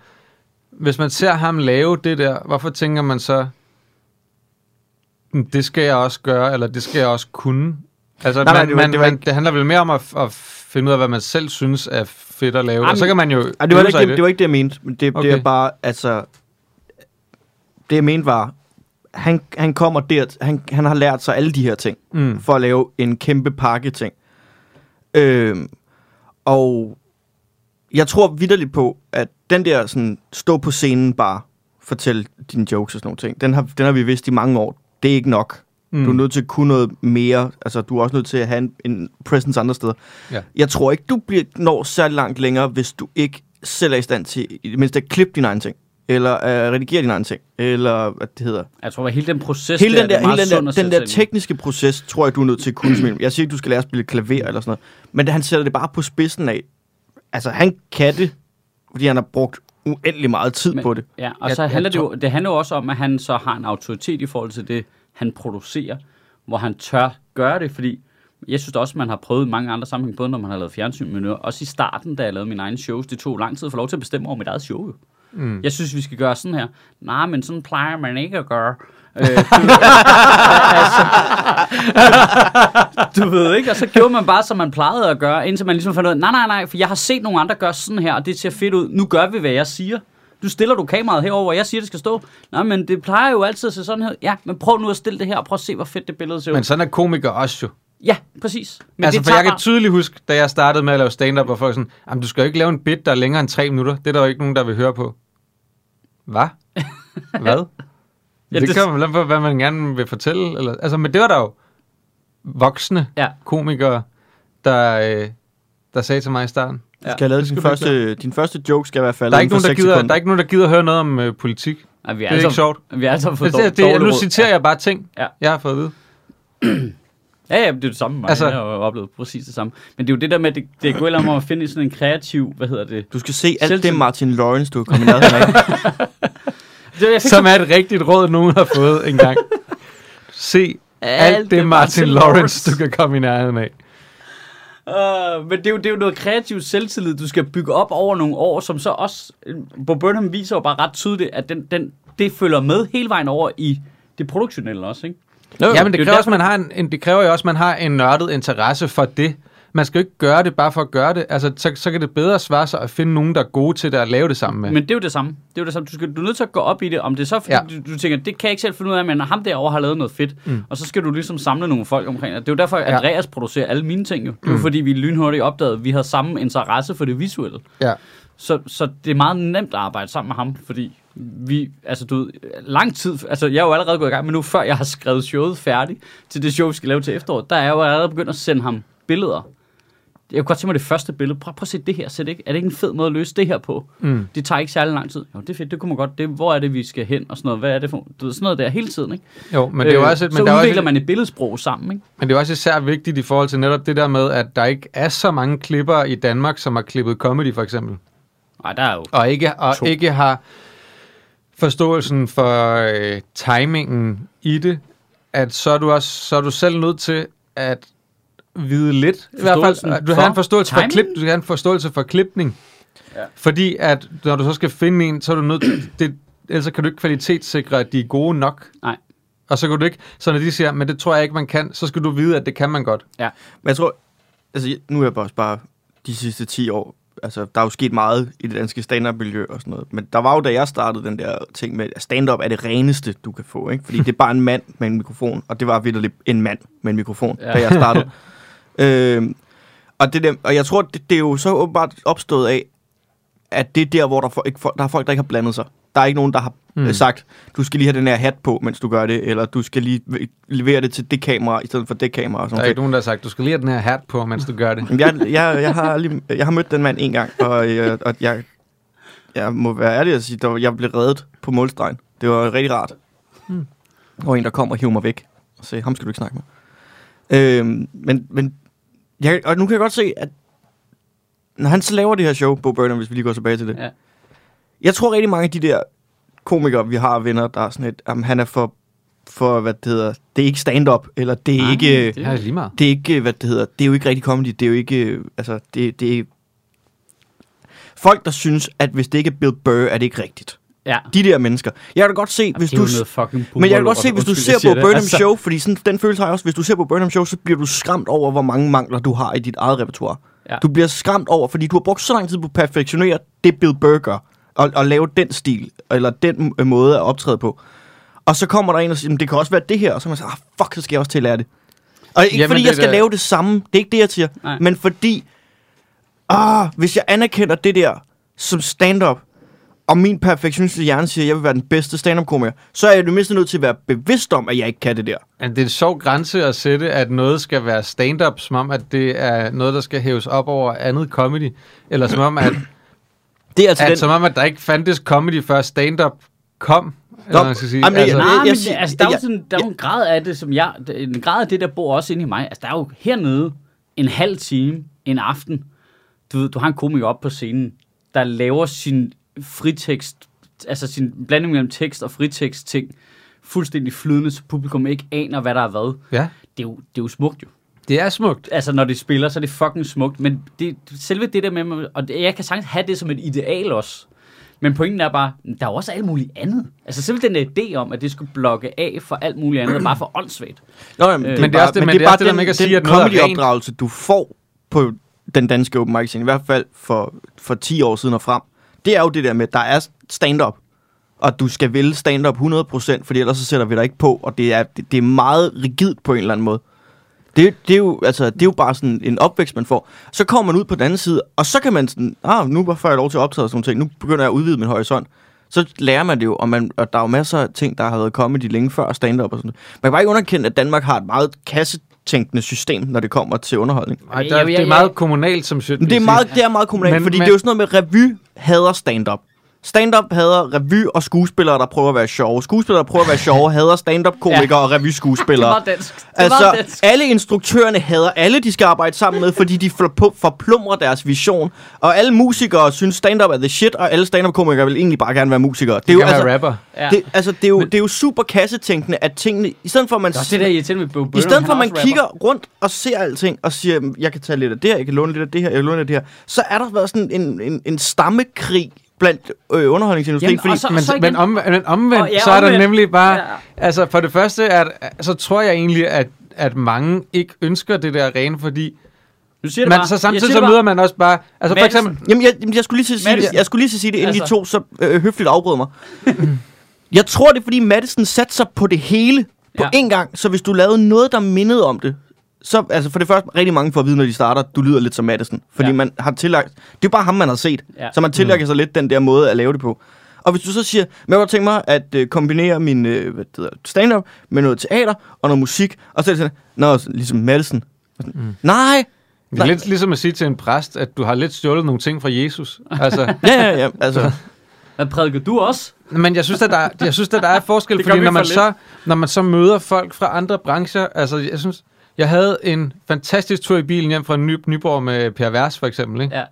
hvis man ser ham lave det der, hvorfor tænker man så, "Hmm, det skal jeg også gøre, eller det skal jeg også kunne? Altså, Nej, nej, man, det var- man, det var man, ikke- det handler vel mere om at, at finde ud af, hvad man selv synes er fedt at lave. Jamen, og så kan man jo Ej, det, var ikke i det, det var ikke det, jeg mente. Men det, okay. det er bare, altså... Det, jeg mente var, han, han kommer der, han, han har lært sig alle de her ting, Mm. for at lave en kæmpe pakke ting. Øhm, og jeg tror vidderligt på, at den der sådan, stå på scenen bare, fortælle dine jokes og sådan nogle ting, den har, den har vi vidst i mange år. Det er ikke nok. Mm. Du er nødt til at kunne noget mere. Altså, du er også nødt til at have en, en presence andre steder. Ja. Jeg tror ikke, du bliver, når særlig langt længere, hvis du ikke selv er i stand til, i det mindste at klippe dine egne ting. Eller uh, redigere dine egne ting. Eller hvad det hedder. Jeg tror, at hele den proces Hele den det er der, hele sund den der, den der tekniske proces, tror jeg, du er nødt til at kunne. Jeg siger ikke, du skal lære at spille klaver eller sådan noget. Men han sætter det bare på spidsen af. Altså, han kan det, fordi han har brugt uendelig meget tid Men- på det. Ja, og Jeg- så jeg handler det tror- jo, det handler jo også om, at han så har en autoritet i forhold til det, han producerer, hvor han tør gøre det, fordi jeg synes også, man har prøvet mange andre sammenhæng, både når man har lavet fjernsyn, men også i starten, da jeg lavede mine egne shows, det tog lang tid at få lov til at bestemme over mit eget show. Jo. Mm. Jeg synes, vi skal gøre sådan her. Nej, men sådan plejer man ikke at gøre. Øh, du, altså, du ved ikke, og så gjorde man bare, som man plejede at gøre, indtil man ligesom fandt ud af, nej, nej, nej, for jeg har set nogle andre gøre sådan her, og det ser fedt ud. Nu gør vi, hvad jeg siger. Du stiller du kameraet herover, hvor jeg siger, det skal stå. Nej, men det plejer jo altid at se sådan her. Ja, men prøv nu at stille det her, og prøv at se, hvor fedt det billede ser ud. Men sådan er komikere også jo. Ja, præcis. Men altså, det for jeg tager kan tydeligt huske, da jeg startede med at lave stand-up, hvor folk sådan, jamen du skal jo ikke lave en bit, der er længere end tre minutter. Det er der jo ikke nogen, der vil høre på. Hvad? Hvad? Ja, det, det- kommer vel på, hvad man gerne vil fortælle. Eller, altså, men det var der jo voksne Ja. komikere, der, øh, der sagde til mig i starten. Du skal have lavet din første, din første joke skal være faldet Der er, ikke nogen, der, gider, sekunder. der er ikke nogen, der gider høre noget om øh, politik. Nej, vi Det er, er altså, ikke sjovt. Vi er altså for Det, dårlige det, det, nu citerer jeg bare ting, Ja. jeg har fået at vide. Ja, ja, det er det samme. Altså, Altså- jeg har oplevet præcis det samme. Men det er jo det der med, at det, det går om at finde sådan en kreativ, hvad hedder det? Du skal se alt det Selvtillid. Martin Lawrence, du har kommet ned af. det Som er et rigtigt råd, nogen har fået engang. Se alt det Martin Lawrence, du kan komme i nærheden af. Uh, men det er, jo, det er jo noget kreativt selvtillid, du skal bygge op over nogle år, som så også... Bo Burnham viser jo bare ret tydeligt, at den, den, det følger med hele vejen over i det produktionelle også, ikke? Jo, Ja, men det det er kræver, også, man har en, en, det kræver jo også, at man har en nørdet interesse for det. Man skal jo ikke gøre det bare for at gøre det. Altså, så, så kan det bedre svare sig at finde nogen, der er gode til det at lave det sammen med. Men det er jo det samme. Det er jo det samme. Du, skal, du er nødt til at gå op i det, om det er så, fordi Ja. du, du tænker, det kan jeg ikke selv finde ud af, men ham derovre har lavet noget fedt. Mm. Og så skal du ligesom samle nogle folk omkring det. Det er jo derfor, at Ja. Andreas producerer alle mine ting jo. Det er jo fordi, vi lynhurtigt opdagede, at vi havde samme interesse for det visuelle. ja. Så, så det er meget nemt at arbejde sammen med ham, fordi vi, altså du ved, lang tid, altså jeg er jo allerede gået i gang, men nu før jeg har skrevet showet færdigt til det show, vi skal lave til efteråret, der er jeg jo allerede begyndt at sende ham billeder. Jeg kunne godt tænke mig det første billede. Prøv, prøv at se det her. Det ikke? Er det ikke en fed måde at løse det her på? Mm. Det tager ikke særlig lang tid. Jo, det er fedt. Det kunne man godt. Det, hvor er det, vi skal hen? Og sådan noget. Hvad er det for? Du ved, sådan noget der hele tiden, ikke? Jo, men det er jo Øh, også, så men, der er udvikler også, man et billedsprog sammen, ikke? men det er også især vigtigt i forhold til netop det der med, at der ikke er så mange klipper i Danmark, som har klippet comedy for eksempel. Nej, der er jo... Og ikke, og To. ikke har forståelsen for øh, timingen i det, at så er du også så er du selv nødt til at vide lidt. I hvert fald, du har en for forståelse for timing? klip, du har en forståelse for klipning. Ja. Fordi at når du så skal finde en, så er du nødt til, det, ellers så kan du ikke kvalitetssikre, at de er gode nok. Nej. Og så kan du ikke, så når de siger, men det tror jeg ikke, man kan, så skal du vide, at det kan man godt. Men jeg tror, altså nu er jeg bare, bare de sidste 10 år, altså der er jo sket meget i det danske stand-up-miljø og sådan noget. Men der var jo, da jeg startede den der ting med, at stand-up er det reneste, du kan få, ikke? Fordi det er bare en mand med en mikrofon, og det var virkelig en mand med en mikrofon, ja. Ja. da jeg startede. øhm, og, det der, og jeg tror, det, det er jo så åbenbart opstået af, at det er der, hvor der, er, ikke, der er folk, der ikke har blandet sig. Der er ikke nogen, der har Mm. mm. sagt, du skal lige have den her hat på, mens du gør det, eller du skal lige levere det til det kamera, i stedet for det kamera. Og Der sådan er noget. ikke nogen, der har sagt, du skal lige have den her hat på, mens du gør det. Jeg, jeg, jeg, har lige, jeg har mødt den mand en gang, og, øh, og jeg, jeg må være ærlig at sige, at jeg blev reddet på målstregen. Det var rigtig rart. Mm. Der var en, der kom og hiv mig væk og sagde, ham skal du ikke snakke med. Øhm, men men jeg, og nu kan jeg godt se, at når han så laver det her show, Bo Burnham, hvis vi lige går tilbage til det. Ja. Jeg tror rigtig mange af de der komikere, vi har venner, der er sådan et, jamen, han er for, for, hvad det hedder, det er ikke stand-up, eller det er Nej, ikke... det- er lige meget. Det er ikke, hvad det hedder, det er jo ikke rigtig comedy, det er jo ikke, øh, altså, det, det er, Folk, der synes, at hvis det ikke er Bill Burr, er det ikke rigtigt. Ja. De der mennesker. Jeg kan da godt se, hvis du... Men jeg kan godt se, hvis du ser på. Burnham Altså, Show, fordi sådan, den følelse har jeg også, hvis du ser på Burnham Show, så bliver du skræmt over, hvor mange mangler du har i dit eget repertoire. Ja. Du bliver skræmt over, fordi du har brugt så lang tid på at perfektionere det Bill Burr gør, og, og lave den stil, eller den øh, måde at optræde på. Og så kommer der en og siger, "Men det kan også være det her, og så man siger, ah, fuck, så skal jeg også til at lære det. Og ikke Jamen, fordi det jeg skal der- lave det samme, det er ikke det, jeg siger, Nej. men fordi, ah, hvis jeg anerkender det der som stand-up, og min perfektionistiske hjerne siger, at jeg vil være den bedste stand-up-komiker, så er jeg det mindste nødt til at være bevidst om, at jeg ikke kan det der. Men det er en sjov grænse at sætte, at noget skal være stand-up, som om, at det er noget, der skal hæves op over andet comedy. Eller som om, at, Det er altså at, den... som om, at der ikke fandtes comedy, før stand-up kom. Eller man skal sige. jamen, altså, jeg- Nej, men jeg altså, der er jo, sådan, der er jo en grad af det, som jeg... En grad af det, der bor også inde i mig. Altså, der er jo hernede en halv time, en aften. Du ved, du har en komiker op på scenen, der laver sin fritekst, altså sin blanding mellem tekst og fritekst ting, fuldstændig flydende, så publikum ikke aner, hvad der er hvad. ja, Det er jo, det er jo smukt jo. det er smukt. Altså, når de spiller, så er det fucking smukt. Men det, selve det der med, og det, jeg kan sagtens have det som et ideal også. Men pointen er bare, der er også alt muligt andet. Altså selv den der idé om, at det skulle blokke af for alt muligt andet, er bare for åndssvagt. Nå, jamen, Øh, men det er også det- men det er også det der med ikke at sige, at noget er rent. comedy-opdragelse, du får på den danske open mic scene, i hvert fald for, for 10 år siden og frem, det er jo det der med, at der er stand-up, og du skal vælge stand-up 100%, fordi ellers så sætter vi dig ikke på, og det er, det, det er meget rigidt på en eller anden måde. Det, det, er jo, altså, det er jo bare sådan en opvækst, man får. Så kommer man ud på den anden side, og så kan man sådan, ah, nu får jeg lov til at optræde og sådan nogle ting, nu begynder jeg at udvide min horisont. Så lærer man det jo, og, man, og der er jo masser af ting, der har været comedy længe før stand-up og sådan noget. Man kan bare ikke underkende, at Danmark har et meget kassetænkende system, når det kommer til underholdning. Ej, der, Jeg- jeg- det er meget kommunalt, som. Men det er meget, det er meget kommunalt, Men- fordi men- det er jo sådan noget med revy hader stand-up. Stand-up hader revy og skuespillere, der prøver at være sjove. Skuespillere, der prøver at være sjove, hader stand-up-komikere ja. og Det revyskuespillere. var dansk. Det var Altså, dansk. alle instruktørerne hader alle, de skal arbejde sammen med, fordi de forpl- forplumrer deres vision. Og alle musikere synes, stand-up er the shit, og alle stand-up-komikere vil egentlig bare gerne være musikere. Det er jo, kan altså, rapper. Ja. det, altså, det er jo, det er jo super kassetænkende, at tingene, i stedet for at man, Det det der med Bo i Burnham, stedet han for at man kigger rundt og ser alting, og siger, "Mm, jeg kan tage lidt af det her, jeg kan låne lidt af det her, jeg kan låne lidt af det her, så er der været sådan en, en, en stammekrig blandt øh, underholdningsindustrien, Jamen, fordi så- Men, igen- men, om, men omvendt, Og ja, så er der omvendt. nemlig bare... Ja. Altså, for det første, at, så tror jeg egentlig, at, at mange ikke ønsker det der rene, fordi Nu siger det man, bare. så samtidig siger så møder man også bare... Altså, for eksempel... Jamen, jeg, jamen, jeg skulle lige til at sige det, jeg skulle lige til at sige det, inden Altså. de to så øh, høfligt afbrød mig. jeg tror, det er, fordi Madison satte sig på det hele på Ja. én gang, så hvis du lavede noget, der mindede om det, så, altså for det første, rigtig mange får at vide, når de starter, du lyder lidt som Madison. Fordi Ja. man har tillagt, det er bare ham, man har set. Ja. Så man tillægger sig lidt den der måde at lave det på. Og hvis du så siger, men jeg kunne godt tænke mig at øh, kombinere min øh, hvad det hedder, stand-up med noget teater og noget musik, og så er det sådan, nå, ligesom Madison. Mm. Nej, Det er lidt ligesom at sige til en præst, at du har lidt stjålet nogle ting fra Jesus. Altså, ja, ja, ja, altså... Hvad prædiker du også? men jeg synes, at der, er- jeg synes, at der er forskel, fordi når for man, lidt. så, når man så møder folk fra andre brancher, altså jeg synes, jeg havde en fantastisk tur i bilen hjem fra Ny, Nyborg med Per Vers for eksempel, ikke? Ja.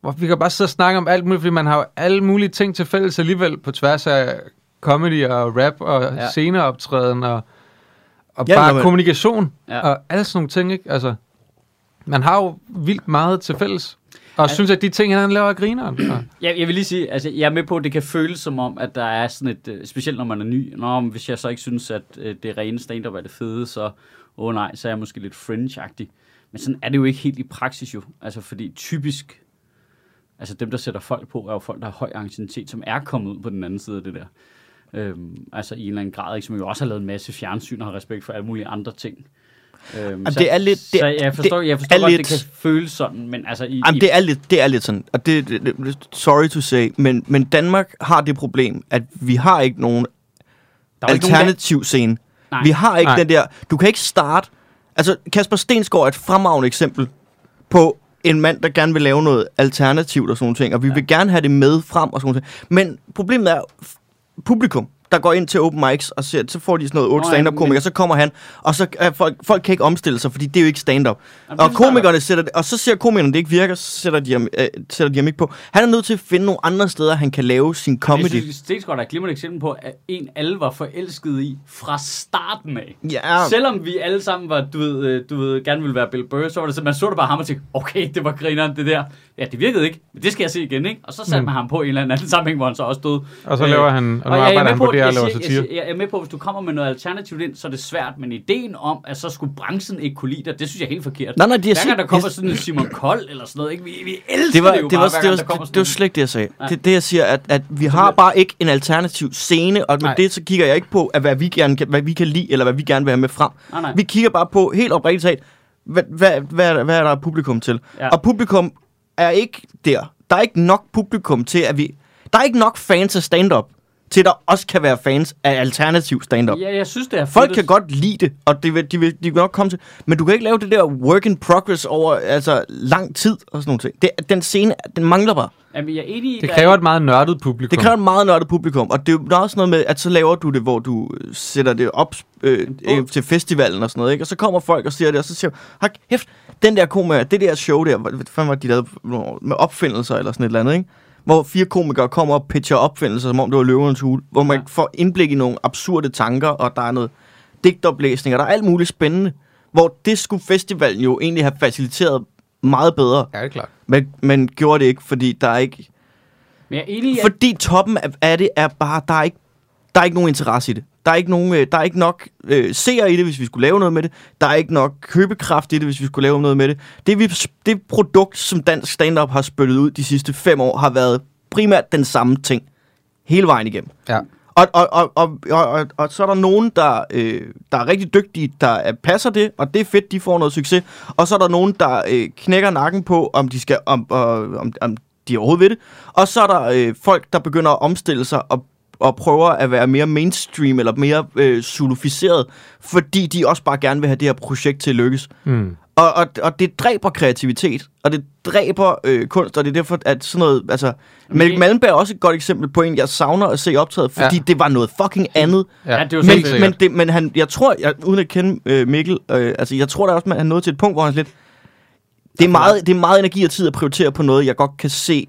hvor vi kan bare sidde og snakke om alt muligt, fordi man har jo alle mulige ting til fælles alligevel på tværs af comedy og rap og Ja. ja. sceneoptræden og, og Ja, ja, bare man- kommunikation Ja. ja. og alle sådan nogle ting, ikke? Altså, man har jo vildt meget til fælles. Og Ja. synes, at de ting, han laver, er grineren. Jeg, jeg vil lige sige, altså jeg er med på, at det kan føles som om, at der er sådan et, øh, specielt når man er ny, Nå, men hvis jeg så ikke synes, at øh, det rene stand-up er det fede, så, åh oh, nej, så er jeg måske lidt fringe-agtig. Men sådan er det jo ikke helt i praksis jo. Altså fordi typisk, altså dem, der sætter folk på, er jo folk, der har høj anciennitet, som er kommet ud på den anden side af det der. Øhm, altså i en eller anden grad, ikke, som jo også har lavet en masse fjernsyn og har respekt for alle mulige andre ting. Øhm, så, det er lidt- det- så jeg forstår, jeg forstår er godt, lidt- det kan føles sådan, men altså i, Jamen, i det er lidt, det er lidt sådan, og det, det, det sorry to say, men, men Danmark har det problem, at vi har ikke nogen der er ikke nogen, alternativ scene. Nej. Vi har ikke Nej. den der, du kan ikke starte, altså Kasper Stensgaard er et fremragende eksempel på en mand, der gerne vil lave noget alternativt og sådan nogle ting, og vi Ja. vil gerne have det med frem og sådan nogle ting. Men problemet er, publikum, der går ind til open mics, og ser, så får de sådan noget otte stand-up-komikere, men- så kommer han, og så er folk, folk kan ikke omstille sig, fordi det er jo ikke stand-up. Jamen, det Og komikerne sætter det, og så ser komikerne, det ikke virker, så sætter de, ham, øh, sætter de ham ikke på. Han er nødt til at finde nogle andre steder, han kan lave sin Comedy. comedy. Jeg synes, Stensgaard er et glimrende eksempel på, at en alle var forelsket i fra starten af. Ja, Selvom vi alle sammen var, du ved, øh, du ved, gerne ville være Bill Burr, så var det så, man så det bare ham og tænkte, okay, det var grineren, det der. Ja, det virkede ikke, men det skal jeg se igen, ikke? Og så satte Mm. man ham på en eller anden sammenhæng, hvor han så også stod. Og så Øh, laver han, og nu er arbejder han på det, jeg og laver siger- satire. Jeg, jeg er med på, hvis du kommer med noget alternativt ind, så er det svært, men ideen om, at så skulle branchen ikke kunne lide dig, det synes jeg er helt forkert. Nej, nej, de Hver gang der kommer sådan en Simon Kold eller sådan noget, ikke? Vi, vi elsker det var, det jo det bare, var, hver det var, gang det, det var slet ikke det, jeg sagde. Det, det, jeg siger, at, at vi har bare ikke en alternativ scene, og med Nej. det, så kigger jeg ikke på, at hvad vi, gerne, hvad vi kan lide, eller hvad vi gerne vil have med frem. Nej, nej. Vi kigger bare på, helt oprigtigt talt, hvad, hvad, hvad, er der- hvad er der publikum til? Ja. Og publikum er ikke der. Der er ikke nok publikum til, at vi... Der er ikke nok fans af stand-up, til der også kan være fans af alternativ stand-up. Ja, jeg synes, det er Folk fedt. kan godt lide det, og det vil, de, vil, de vil nok komme til. Men du kan ikke lave det der work in progress over altså, lang tid og sådan nogle ting. Det, den scene, den mangler bare. Jamen, jeg er enig i, Det kræver er- et meget nørdet publikum. Det kræver et meget nørdet publikum, og det er også noget med, at så laver du det, hvor du øh, sætter det op øh, øh, til festivalen og sådan noget, ikke? Og så kommer folk og siger det, og så siger har hæft, den der komiker, det der show der, hvad fanden var det, de lavede med opfindelser eller sådan et eller andet, ikke? Hvor fire komikere kommer og pitcher opfindelser, som om det var løvernes hule, hvor man Ja. får indblik i nogle absurde tanker, og der er noget digtoplæsning, og der er alt muligt spændende. Hvor det skulle festivalen jo egentlig have faciliteret meget bedre, Ja, det er klart. men, men gjorde det ikke, fordi der er ikke Men jeg er enig at fordi toppen af, af det er bare, der er ikke, der er ikke nogen interesse i det. Der er ikke, nogen, øh, der er ikke nok øh, seere i det, hvis vi skulle lave noget med det. Der er ikke nok købekraft i det, hvis vi skulle lave noget med det. Det, vi, det produkt, som dansk stand-up har spyttet ud de sidste fem år, har været primært den samme ting. Hele vejen igennem. Ja. Og, og, og, og, og, og, og så er der nogen, der, øh, der er rigtig dygtige, der er, passer det, og det er fedt, de får noget succes. Og så er der nogen, der øh, knækker nakken på, om de skal om, øh, om, om de overhovedet ved det. Og så er der øh, folk, der begynder at omstille sig og, og prøver at være mere mainstream eller mere øh, suluficeret, fordi de også bare gerne vil have det her projekt til at lykkes. Mm. Og, og, og det dræber kreativitet, og det dræber øh, kunst, og det er derfor, at sådan noget... Altså, Mælk det- Malmberg er også et godt eksempel på en, jeg savner at se optaget, fordi Ja. det var noget fucking andet. Ja, det jo Men, sikkert. men, det, men han, jeg tror, jeg, uden at kende øh, Mikkel, øh, altså jeg tror da også, at han nåede til et punkt, hvor han lidt... Det er, meget, det er meget energi og tid at prioritere på noget, jeg godt kan se,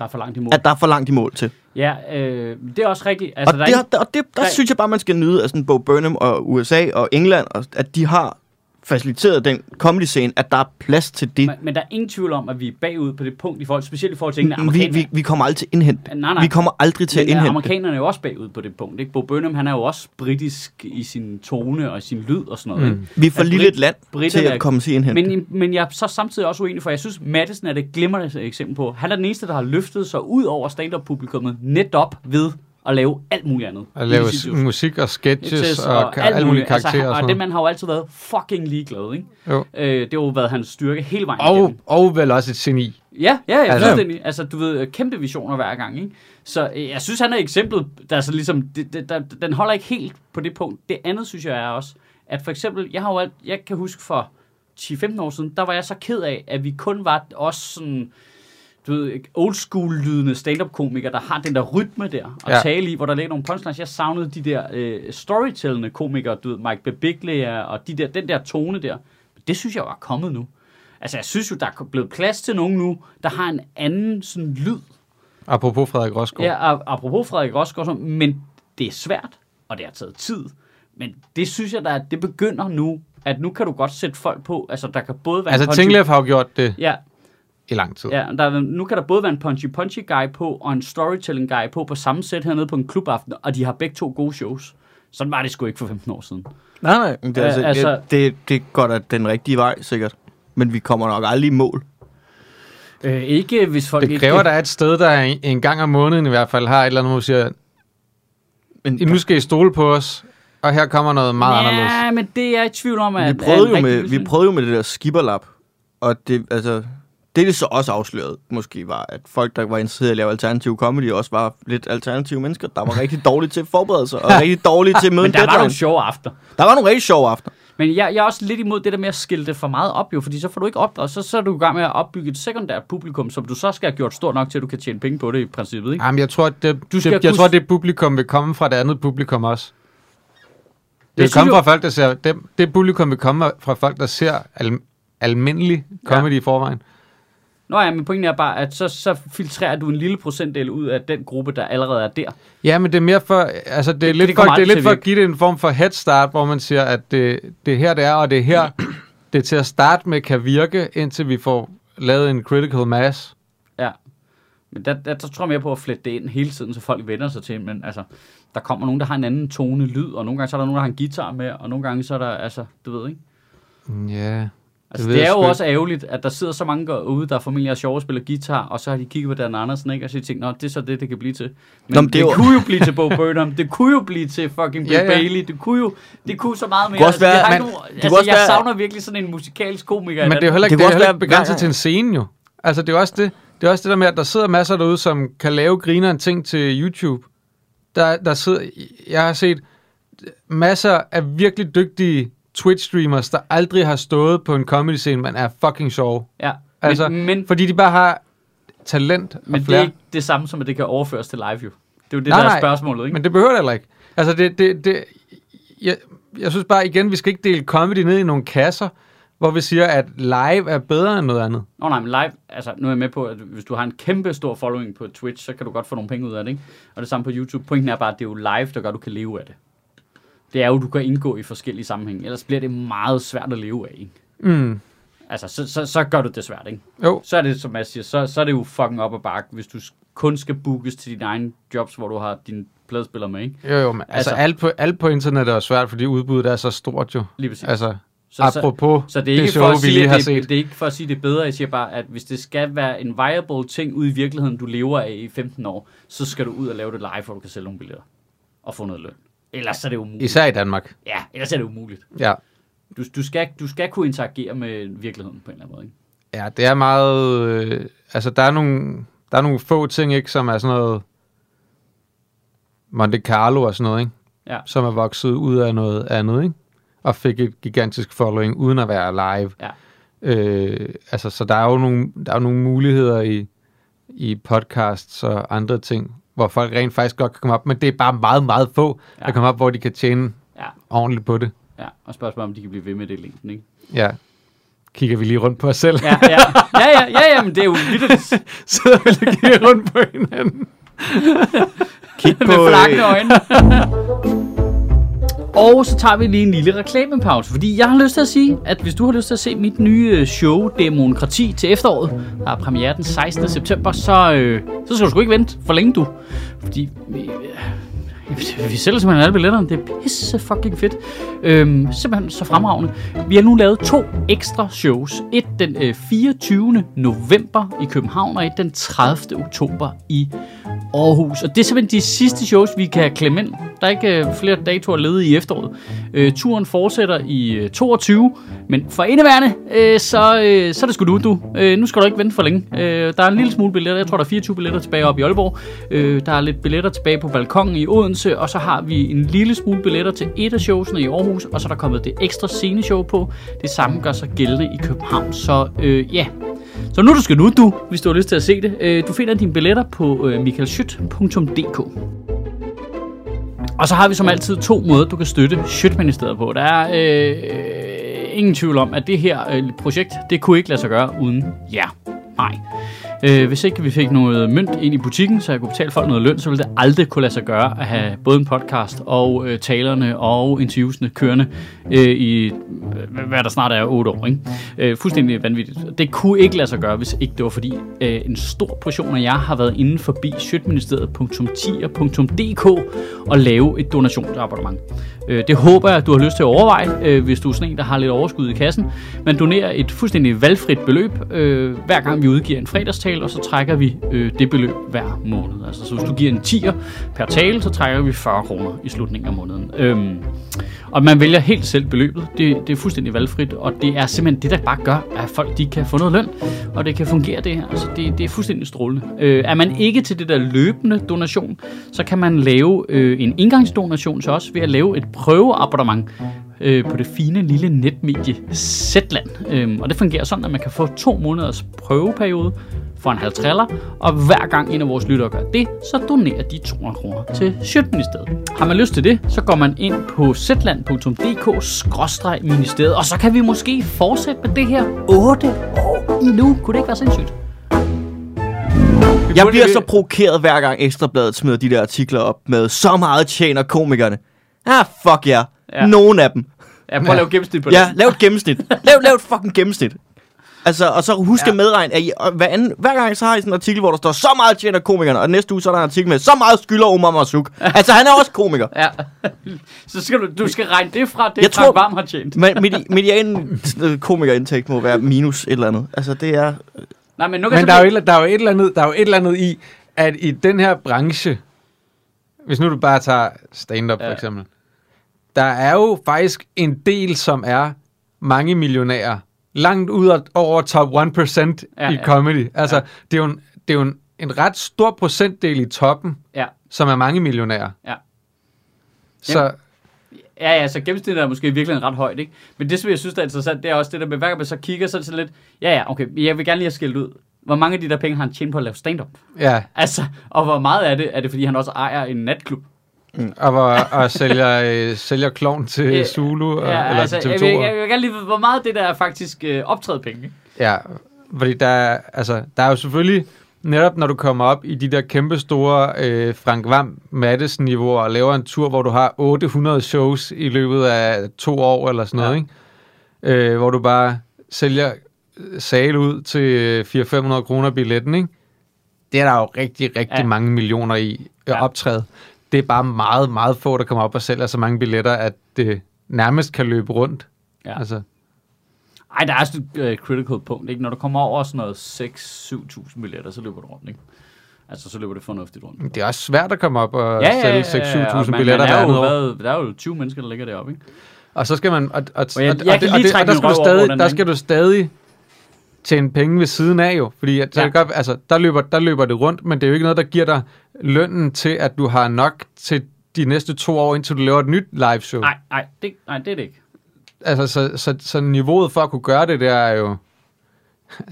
der er for langt imod. at der er for langt i mål til. Ja, øh, det er også rigtigt. Altså, og der det, er og det, der der- synes jeg bare, man skal nyde af sådan Bo Burnham og USA og England, og, at de har faciliteret den comedy-scene, at der er plads til det. men, men der er ingen tvivl om, at vi er bagud på det punkt, i forhold, specielt i forhold til. Men vi, vi, vi kommer aldrig til at indhente. Nej, nej. Vi kommer aldrig til at Men øh, indhente. amerikanerne er jo også bagud på det punkt. Ikke? Bo Burnham, han er jo også britisk i sin tone og sin lyd og sådan noget. Mm. Ikke? Vi er for at lille et land til britterne er- at komme til at indhente. Men, men jeg er så samtidig også uenig, for jeg synes, Madison er det glimrende eksempel på. Han er den eneste, der har løftet sig ud over stand-up-publikummet netop ved at lave alt muligt andet. At lave musik og sketches og, og alle mulige karakterer altså, og og sådan den noget. mand har jo altid været fucking ligeglad, ikke? Jo. Øh, det har jo været hans styrke hele vejen Og, igennem. og vel også et geni. Ja, ja, ja, Altså- fuldstændig. Altså, du ved, kæmpe visioner hver gang, ikke? Så øh, jeg synes, han er eksemplet, der er så ligesom, det, det, der, den holder ikke helt på det punkt. Det andet, synes jeg er også, at for eksempel, jeg har jo alt, jeg kan huske for 10-15 år siden, der var jeg så ked af, at vi kun var også sådan, du ved, old school lydende stand-up-komikere, der har den der rytme der, og Ja. tale i, hvor der ligger nogle punchlines. Jeg savnede de der øh, storytellende komikere, du ved, Mike Birbiglia og de der, den der tone der. Det synes jeg var kommet nu. Altså, jeg synes jo, der er blevet plads til nogen nu, der har en anden sådan lyd. Apropos Frederik Rosgaard. Ja, apropos Frederik Rosgaard, men det er svært, og det har taget tid. Men det synes jeg, der er, det begynder nu, at nu kan du godt sætte folk på. Altså, der kan både være Altså, Tinglef har jo gjort det Ja, i lang tid. ja der, er- nu kan der både være en punchy punchy guy på, og en storytelling guy på, på samme sæt hernede på en klubaften, og de har begge to gode shows. Sådan var det sgu ikke for 15 år siden. Nej, nej. men Det, er, altså, altså- det, det, det går da den rigtige vej, sikkert. Men vi kommer nok aldrig i mål. Øh, ikke hvis folk Det ikke... kræver, der er et sted, der en, en gang om måneden i hvert fald har et eller andet, hvor siger, Men nu skal I stole på os, og her kommer noget meget anderledes. Ja, men det er jeg i tvivl om, at... vi, prøvede jo rigtig med, vi prøvede jo med det der skibberlap, og det, altså, det, det så også afsløret, måske var, at folk, der var interesseret i at lave alternativ comedy, også var lidt alternative mennesker, der var rigtig dårlige til at forberede sig, og rigtig dårlige til at møde Men en der var deadline. nogle sjove aftener. Der var nogle rigtig sjove aftener. Men jeg, jeg er også lidt imod det der med at skille det for meget op, jo, fordi så får du ikke op, og så, så er du i gang med at opbygge et sekundært publikum, som du så skal have gjort stort nok til, at du kan tjene penge på det i princippet, ikke? Jamen, jeg tror, at det, Du skal det, jeg kunne- tror, at det publikum vil komme fra det andet publikum også. Det vil komme jo- fra folk, der ser... Det, det publikum vil komme fra folk, der ser al, almindelig comedy ja. i forvejen. Nå ja, men pointen er bare, at så, så filtrerer du en lille procentdel ud af den gruppe, der allerede er der. Ja, men det er mere for... Altså, det er Det- lidt, det for, det er lidt for at give det en form for head start, hvor man siger, at det, det er her, det er, og det er her, det til at starte med kan virke, indtil vi får lavet en critical mass. Ja. Men der, der, der tror jeg mere på at flette det ind hele tiden, så folk vender sig til. Men altså, der kommer nogen, der har en anden tone lyd, og nogle gange så er der nogen, der har en guitar med, og nogle gange så er der, altså, du ved ikke. Ja, Altså, det, jeg er jo også ærgerligt, at der sidder så mange ude, der formentlig er sjove at spille guitar, og så har de kigget på Dan Andersen, ikke? Og så har de tænkt, nå, det er så det, det kan blive til. Men, Nå, men det, det det jo- kunne jo blive til Bo Burnham, det kunne jo blive til fucking Bill Ja, ja. Bailey, det kunne jo, det kunne så meget mere. altså, jeg være- har ikke men nogen- det altså, jeg være- savner virkelig sådan en musikalsk komiker. Men det er jo heller Det ikke, det kunne er heller være- ikke begrænset nej, til en scene jo. Altså, det er også det. Det er også det der med, at der sidder masser derude, som kan lave grineren ting til YouTube. Der, der sidder, jeg har set masser af virkelig dygtige Twitch-streamers, der aldrig har stået på en comedy-scene, men er fucking sjove. Ja, Altså, men, men, Fordi de bare har talent og men det er flere. ikke det samme som, at det kan overføres til live, jo. Det er jo det, Nej, der er spørgsmålet, ikke? Men det behøver det heller ikke. Altså, det, det, det, jeg, jeg synes bare igen, vi skal ikke dele comedy ned i nogle kasser, hvor vi siger, at live er bedre end noget andet. Nå nej, men live, altså nu er jeg med på, at hvis du har en kæmpe stor following på Twitch, så kan du godt få nogle penge ud af det, ikke? Og det samme på YouTube. Pointen er bare, at det er jo live, der gør, at du kan leve af det. Det er jo, du kan indgå i forskellige sammenhænge. Ellers bliver det meget svært at leve af, ikke? Mm. Altså, så, så, så gør du det svært, ikke? Jo, Så er det, som jeg siger, så, så er det jo fucking op ad bakke, hvis du kun skal bookes til dine egne jobs, hvor du har dine pladespillere med, ikke? jo, jo, men altså, Altså- alt, på, alt på internettet er svært, fordi udbuddet er så stort jo. Lige præcis. Altså, så, apropos Så det er ikke det for show, at vi sige, lige at har det, set. det er ikke for at sige, det er bedre. Jeg siger bare, at hvis det skal være en viable ting ude i virkeligheden, du lever af i 15 år, så skal du ud og lave det live, hvor du kan sælge nogle billetter og få noget løn. Ellers er det umuligt. Især i Danmark. Ja, ellers er det umuligt. Ja. Du, du, skal, du skal kunne interagere med virkeligheden på en eller anden måde. Ikke? Ja, det er meget... Øh, altså, der er, nogle, der er nogle få ting, ikke, som er sådan noget... Monte Carlo og sådan noget, ikke? Ja. Som er vokset ud af noget andet, ikke? Og fik et gigantisk following, uden at være live. Ja. Øh, altså, så der er jo nogle, der er nogle muligheder i, i podcasts og andre ting, hvor folk rent faktisk godt kan komme op, men det er bare meget, meget få, ja. Der kommer op, hvor de kan tjene Ja, ordentligt på det. ja. Og spørgsmålet om de kan blive ved med det i længden. Ikke? Ja. Kigger vi lige rundt på os selv. Ja, ja. Ja, ja, ja, ja, men det er jo vildt Sidder vi lige rundt på hinanden. Kig på, med flakkende øjne. Og så tager vi lige en lille reklamepause, fordi jeg har lyst til at sige, at hvis du har lyst til at se mit nye øh, show, Demokrati, til efteråret, der er premiere den 16. september, så, øh, så skal du sgu ikke vente for længe, du. Fordi øh, vi sælger simpelthen alle billetterne. Det er pisse fucking fedt. Øhm, simpelthen så fremragende. Vi har nu lavet to ekstra shows. Et den øh, 24. november i København, og et den 30. oktober i Aarhus. Og det er simpelthen de sidste shows, vi kan klemme ind. Der er ikke øh, flere datoer ledige i efteråret. Øh, turen fortsætter i øh, 22, men for indeværende, øh, så, øh, så er det sgu du, du. Øh, nu skal du ikke vente for længe. Øh, der er en lille smule billetter. Jeg tror, der er 24 billetter tilbage op i Aalborg. Øh, der er lidt billetter tilbage på balkongen i Odense, og så har vi en lille smule billetter til et af showsene i Aarhus, og så er der kommet det ekstra sceneshow på. Det samme gør sig gældende i København. Så øh, ja, så nu du skal nu, du, hvis du har lyst til at se det. Øh, du finder dine billetter på øh, michaelschyt.dk. Og så har vi som altid to måder, du kan støtte Sjøtministeriet på. Der er øh, ingen tvivl om, at det her øh, projekt, det kunne ikke lade sig gøre uden jer. Nej. Øh, hvis ikke vi fik noget mønt ind i butikken, så jeg kunne betale folk noget løn, så ville det aldrig kunne lade sig gøre at have både en podcast og øh, talerne og interviewsene kørende øh, i, øh, hvad der snart er, otte år. Ikke? Øh, fuldstændig vanvittigt. Det kunne ikke lade sig gøre, hvis ikke det var fordi øh, en stor portion af jer har været inde forbi sjøtministeriet.tier.dk og lave et donationsabonnement. Øh, det håber jeg, at du har lyst til at overveje, øh, hvis du er sådan en, der har lidt overskud i kassen. Man donerer et fuldstændig valgfrit beløb, øh, hver gang vi udgiver en fredagstale, og så trækker vi øh, det beløb hver måned. Altså, så hvis du giver en 10'er per tale, så trækker vi 40 kroner i slutningen af måneden. Øhm, og man vælger helt selv beløbet. Det, det er fuldstændig valgfrit, og det er simpelthen det, der bare gør, at folk de kan få noget løn, og det kan fungere det her. Altså, det, det er fuldstændig strålende. Øh, er man ikke til det der løbende donation, så kan man lave øh, en indgangsdonation til os ved at lave et prøveabonnement øh, på det fine lille netmedie Zetland. Øhm, og det fungerer sådan, at man kan få to måneders prøveperiode for en halv triller, og hver gang en af vores lyttere gør det, så donerer de 200 kroner til Sjøtministeriet. Har man lyst til det, så går man ind på zetland.dk-ministeriet, og så kan vi måske fortsætte med det her 8 år endnu. Kunne det ikke være sindssygt? Jeg bliver så provokeret hver gang Ekstrabladet smider de der artikler op med, så meget tjener komikerne. Ah, fuck ja. Ja. Yeah. Nogen af dem. Ja, prøv at lave gennemsnit på det. Ja, lav et gennemsnit. lav, lav et fucking gennemsnit. Altså, og så husk ja. at medregne, at I, hver, anden, hver gang så har I sådan en artikel, hvor der står, så meget tjener komikerne, og næste uge så er der en artikel med, så meget skylder Omar Masuk. altså, han er også komiker. Ja. så skal du, du skal regne det fra, det Jeg tror- Varm har tjent. Men medi- median øh, komikerindtægt må være minus et eller andet. Altså, det er... Nej, men nu kan Men jeg der er, jo et, der, er jo et eller andet, der er jo et eller andet i, at i den her branche, hvis nu du bare tager stand-up ja. Ja. for eksempel, der er jo faktisk en del, som er mange millionærer. Langt ud over top 1% ja, Ja, i ja. comedy. Altså, Ja. det er jo, en, det er jo en, en ret stor procentdel i toppen, Ja. som er mange millionærer. Ja. Så Ja, ja, så gennemsnittet er måske virkelig ret højt, ikke? Men det, som jeg synes, der er interessant, det er også det der med, hver gang man så kigger, så er det sådan lidt, ja, ja, okay, jeg vil gerne lige have skilt ud. Hvor mange af de der penge har han tjent på at lave stand-up? ja, Altså, og hvor meget af det er det, fordi han også ejer en natklub? og, hvor, og sælger, øh, sælger klovn til Ja, Zulu, ja, eller altså, til jeg, TV2. vil, jeg vil gerne lige hvor meget det der er faktisk øh, optrædet penge? Ja, fordi der, er- altså, der er jo selvfølgelig, netop når du kommer op i de der kæmpe store øh, Frank Vam Mattes niveauer og laver en tur, hvor du har 800 shows i løbet af to år eller sådan noget, Ja. ikke? Øh, hvor du bare sælger øh, sale ud til øh, 400-500 kroner billetten, ikke? Det er der jo rigtig, rigtig Ja. ja. mange millioner i at Ja. optræde. Det er bare meget, meget få, der kommer op og sælger så mange billetter, at det nærmest kan løbe rundt. Ja. Altså, Ej, der er sådan et øh, critical punkt, ikke? Når du kommer over sådan noget 6-7.000 billetter, så løber du rundt, ikke? Altså, så løber det fornuftigt rundt. det er også svært at komme op og Ja, ja, ja, sælge ja, ja, 6-7.000 og man- billetter hver er år. hvad, Der er jo 20 mennesker, der ligger deroppe, ikke? Og så skal man... Og, og, Og og, og, og, det, trække og der skal du stadig, der skal du stadig tjene penge ved siden af jo. Fordi at, Ja. ja. godt, altså, der, løber, der løber det rundt, men det er jo ikke noget, der giver dig lønnen til, at du har nok til de næste to år, indtil du laver et nyt live show. Nej, nej, det, nej, det er det ikke. Altså, så, så, så niveauet for at kunne gøre det, der er jo...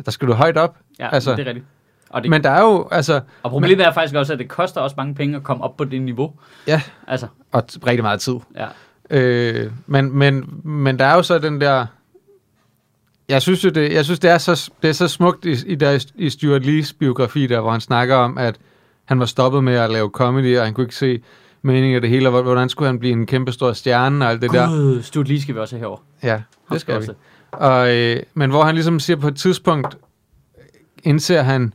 Der skal du højt op. Ja, Altså, altså, det er rigtigt. Og, det, Men der er jo, altså... og problemet er faktisk også, at det koster også mange penge at komme op på det niveau. Ja, Altså, og rigtig meget tid. ja. Øh, men, men, men der er jo så den der... Jeg synes jo, det, jeg synes, det er så, det er så smukt i, i, der, i Stuart Lees biografi, der, hvor han snakker om, at han var stoppet med at lave comedy, og han kunne ikke se meningen af det hele, og hvordan skulle han blive en kæmpe stor stjerne og alt det der. Gud, Stuart Lee skal vi også have herovre. Ja, det skal vi. Også. Og, øh, men hvor han ligesom siger på et tidspunkt, indser han,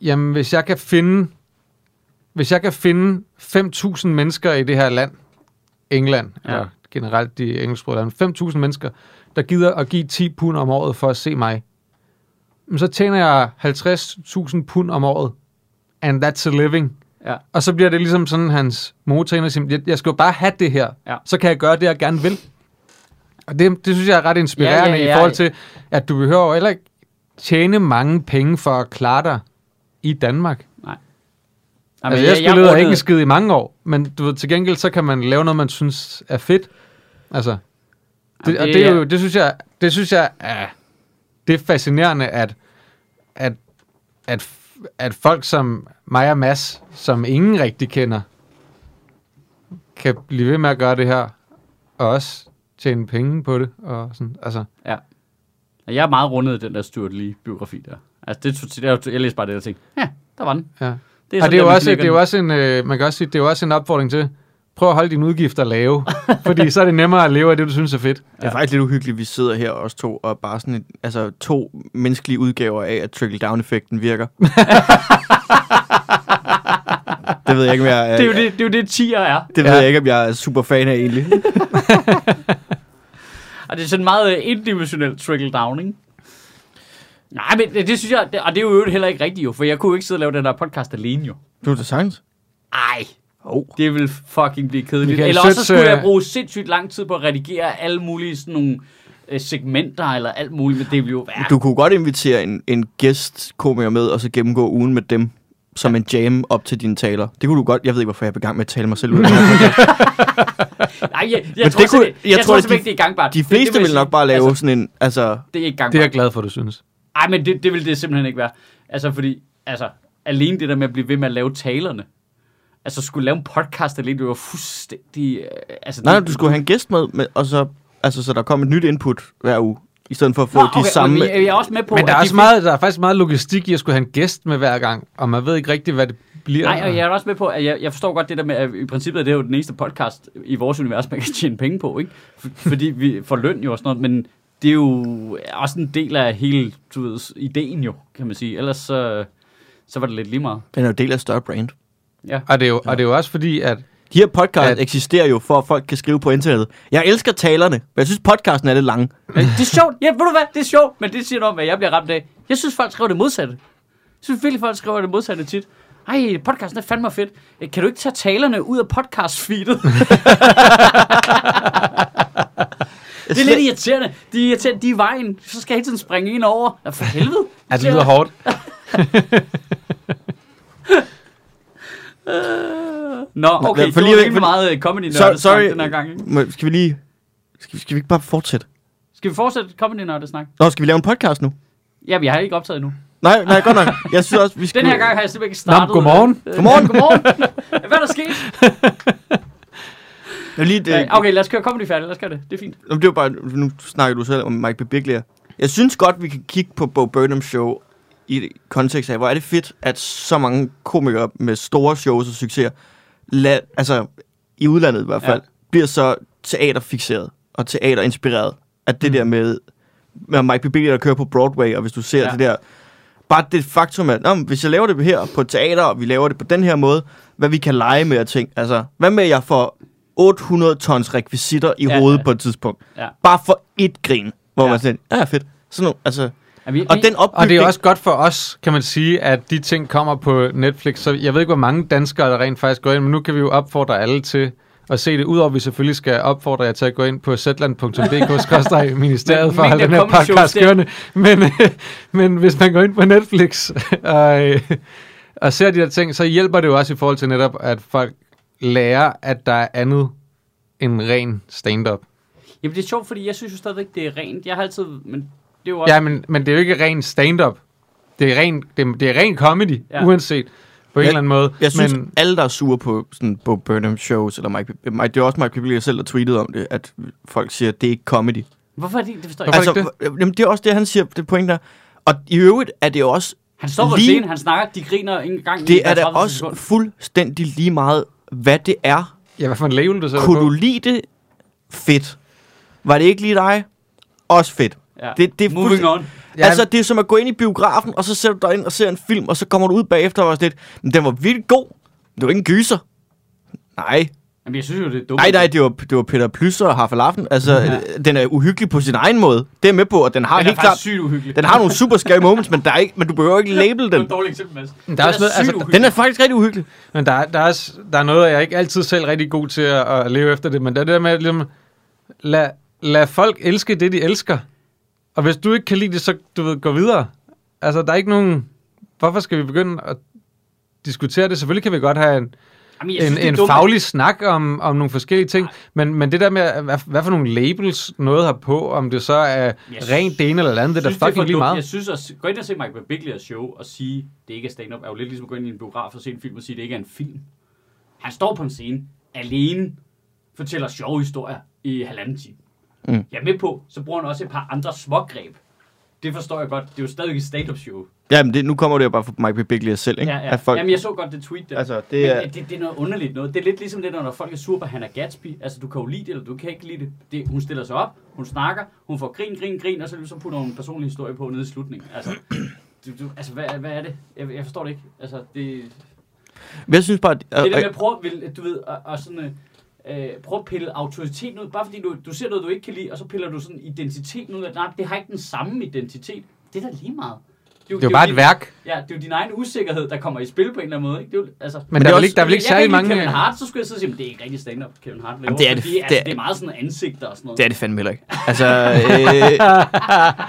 jamen hvis jeg kan finde, hvis jeg kan finde 5.000 mennesker i det her land, England, ja. eller generelt de engelsksprogede lande, 5.000 mennesker, der gider at give 10 pund om året for at se mig, så tjener jeg 50.000 pund om året, and that's a living. Ja. Og så bliver det ligesom sådan hans motor, og siger, jeg, jeg skal jo bare have det her, Ja. så kan jeg gøre det, jeg gerne vil. Og det, det synes jeg er ret inspirerende Ja, ja, ja. i forhold til, at du behøver heller ikke tjene mange penge for at klare dig i Danmark. Jamen, altså, jeg, jeg spillede jeg ikke en skid i mange år, men du ved, til gengæld så kan man lave noget, man synes er fedt. Altså, det, Jamen, og det det, er er- jo, det synes jeg, det synes jeg er, det er fascinerende, at, at, at, at folk som mig og Mads, som ingen rigtig kender, kan blive ved med at gøre det her, og også tjene penge på det. Og sådan, altså, Jeg er meget rundet i den der Stuart Lee-biografi der. Altså, det, det, det, jeg læste bare det og tænkte, ja, der var den. ja. Det og sådan det er, jo også, det er jo også en, øh, man kan også sige, det er jo også en opfordring til, prøv at holde dine udgifter lave, fordi så er det nemmere at leve af det, du synes er fedt. Det er faktisk lidt uhyggeligt, at vi sidder her os to og bare sådan et, altså to menneskelige udgaver af, at trickle-down-effekten virker. det ved jeg ikke, om jeg Det er jo det, det, er jo det tier er. det ved Ja. jeg ikke, om jeg er super fan af egentlig. Og det er sådan meget øh, individuelt trickle down, ikke? Nej, men det, det synes jeg, det, og det er jo heller ikke rigtigt jo, for jeg kunne jo ikke sidde og lave den der podcast alene jo. Du er det sagtens. Ej, Oh. det vil fucking blive kedeligt. Michael Eller også så skulle jeg øh, bruge sindssygt lang tid på at redigere alle mulige sådan nogle øh, segmenter eller alt muligt, men det vil jo være... Du kunne godt invitere en, en gæstkomiker med, og så gennemgå ugen med dem som en jam op til dine taler. Det kunne du godt. Jeg ved ikke, hvorfor jeg er i gang med at tale mig selv ud. af det. Nej, jeg, jeg Men tror det kunne- jeg jeg tror, tror at simpelthen de- ikke, det er gangbart. De Det- det fleste vil nok bare lave Altså, sådan en... Altså, det er ikke gangbart. Det er jeg glad for, du synes. Ej, men det, det vil det simpelthen ikke være. Altså, fordi, altså, alene det der med at blive ved med at lave talerne. Altså, skulle lave en podcast alene, det var fuldstændig... øh, Altså, nej, det, du skulle have en gæst med, med og så, altså, så der kom et nyt input hver uge, i stedet for at få Nå, de okay, samme... Men jeg er også med på, Men der er, også de meget, der er faktisk meget logistik i at skulle have en gæst med hver gang, og man ved ikke rigtigt, hvad det bliver. Nej, og jeg er også med på, at jeg, jeg forstår godt det der med, at i princippet er det jo den eneste podcast i vores univers, man kan tjene penge på, ikke? For, fordi vi får løn jo og sådan noget, men det er jo også en del af hele, du ved, ideen jo, kan man sige. Ellers så, så var det lidt lige meget. Den er jo del af større brand. Ja. Og det, er jo, og det er jo også fordi, at De her podcasts At- eksisterer jo, for at folk kan skrive på internettet. Jeg elsker talerne, men jeg synes, podcasten er lidt lang. Men det er sjovt. Ja, ved du hvad? Det er sjovt, men det siger noget om, hvad jeg bliver ramt af. Jeg synes, folk skriver det modsatte. Jeg synes virkelig, folk skriver det modsatte tit. Ej, podcasten er fandme fedt. Øh, Kan du ikke tage talerne ud af podcast-feedet? det er lidt irriterende. De er irriterende, de er i vejen. Så skal jeg hele tiden springe ind over. Ja, for helvede. at det lyder hårdt. Nå, okay. for For lige- det var meget øh, comedy Så, sorry, den her gang. Ikke? Må- skal vi lige... Skal, vi- skal vi ikke bare fortsætte? Skal vi fortsætte comedy snak? Nå, skal vi lave en podcast nu? Ja, vi har ikke optaget nu. Nej, nej, godt nok. Jeg synes også, vi skal... Den her gang har jeg simpelthen ikke Nå, startet. godmorgen. Øh, Godmorgen. godmorgen. Hvad er der sket? Jeg lige, det, Ja, okay, lad os køre comedy færdig. Lad os gøre det. Det er fint. Nå, det var bare, nu snakker du selv om Mike Birbiglia. Jeg synes godt, vi kan kigge på Bo Burnham show i kontekst af, hvor er det fedt, at så mange komikere med store shows og succeser, la, altså i udlandet i hvert fald, ja. bliver så teaterfixeret og teaterinspireret. At det mm. der med, med Mike Birbiglia, der kører på Broadway, og hvis du ser ja. Det der, bare det faktum, at Nå, hvis jeg laver det her på teater, og vi laver det på den her måde, hvad vi kan lege med at tænke, altså, hvad med at jeg får 800 tons rekvisitter i ja, hovedet ja. på et tidspunkt? Ja. Bare for et grin, hvor ja. Man siger, ja, fedt. Sådan nogle, altså, Ja, vi, og den opbygning, Og det er også godt for os, kan man sige, at de ting kommer på Netflix. Så jeg ved ikke, hvor mange danskere, der rent faktisk går ind, men nu kan vi jo opfordre alle til at se det. Udover at vi selvfølgelig skal opfordre jer til at gå ind på zland.dk ministeriet for at holde den her der podcast der. kørende. Men, men hvis man går ind på Netflix og, og ser de her ting, så hjælper det jo også i forhold til netop, at folk lærer, at der er andet end ren stand-up. Jamen, det er sjovt, fordi jeg synes jo stadigvæk, det er rent. Jeg har altid... Men det er jo også... Ja, men, men det er jo ikke ren stand-up. Det er ren, det, er- det er ren comedy, ja. Uanset på en Jeg- eller anden måde. jeg synes, men, men, alle, der er sure på sådan Bo Burnham shows, eller Mike, Mike, det er også Mike Birbiglia selv, der tweetede om det, at folk siger, at det er ikke comedy. Hvorfor er det? Det forstår jeg Hvorfor ikke. ikke jamen, det er også det, han siger, det point der. Og i øvrigt er det jo også, Han står på Lige- scenen, han snakker, de griner en gang. det er da hver 30 også sekund. fuldstændig lige meget, hvad det er. ja, hvad for en label du sætter Kunne på? du lide det? Fedt. Var det ikke lige dig? Også fedt. Ja. Det, det er Moving on. Ja, Altså, det er som at gå ind i biografen, og så sætter du dig ind og ser en film, og så kommer du ud bagefter og er lidt, men den var virkelig god. Det var ikke en gyser. Nej, Jamen, jeg synes jo, det er dumt. nej, nej, det var, det var Peter Plysser og Haffalaffen. Altså, Ja. den er uhyggelig på sin egen måde. Det er med på, og den har er helt faktisk klart... sygt uhyggeligt. Den har nogle super scary moments, men, der er ikke, men du behøver ikke label Det er den. et dårligt eksempel, Mads. Der er også noget- altså, Den er faktisk rigtig uhyggelig. Men der, er- der, er, også- der er noget, jeg er ikke altid selv rigtig god til at, at leve efter det, men det er det der med, at ligesom, lad, lad folk elske det, de elsker. Og hvis du ikke kan lide det, så du ved, gå videre. Altså, der er ikke nogen... Hvorfor skal vi begynde at diskutere det? Selvfølgelig kan vi godt have en, Jamen, en, synes, en dumt. faglig snak om, om nogle forskellige ting, men, men det der med, hvad, hvad for nogle labels noget har på, om det så er rent det ene eller det andet, det er da fucking lige dumt. meget. Jeg synes, at gå ind og se Mike Birbiglias show og sige, det ikke er stand-up, er jo lidt ligesom at gå ind i en biograf og se en film og sige, det ikke er en film. Han står på en scene alene, fortæller sjove historier i halvanden time. Mm. Jeg er med på, så bruger han også et par andre smågreb. Det forstår jeg godt. Det er jo stadig et stand-up show. Jamen, det, nu kommer det jo bare fra Mike Birbiglia selv, ikke? Ja, ja. At folk, Jamen, jeg så godt det tweet der. altså, Det er... Men det, det er noget underligt noget. Det er lidt ligesom det, når folk er sur på Hannah Gatsby. Altså, du kan jo lide det, eller du kan ikke lide det. det. Hun stiller sig op, hun snakker, hun får grin, grin, grin, og så, så putter hun en personlig historie på nede i slutningen. Altså, du, du, altså hvad, hvad er det? Jeg, jeg forstår det ikke. Altså, det, Men jeg synes bare... At, det der med at, at prøve, du ved, og, og sådan, øh, prøve at pille autoriteten ud, bare fordi du, du ser noget, du ikke kan lide, og så piller du sådan identiteten ud nej, det har ikke den samme identitet. Det er da lige meget. Det er jo bare et din- værk. Ja, det er jo din egen usikkerhed, der kommer i spil på en eller anden måde. Ikke? Det er jo, altså, Men, det der, er er også- ikke, der er vel ikke særlig mange... Kevin Hart, så skulle jeg sidde og sige, men det er ikke rigtig stand-up, Kevin Hart laver. Jamen, det er det- fordi, det altså, er- det er meget sådan ansigter og sådan noget. det er det fandme heller ikke. Altså, øh,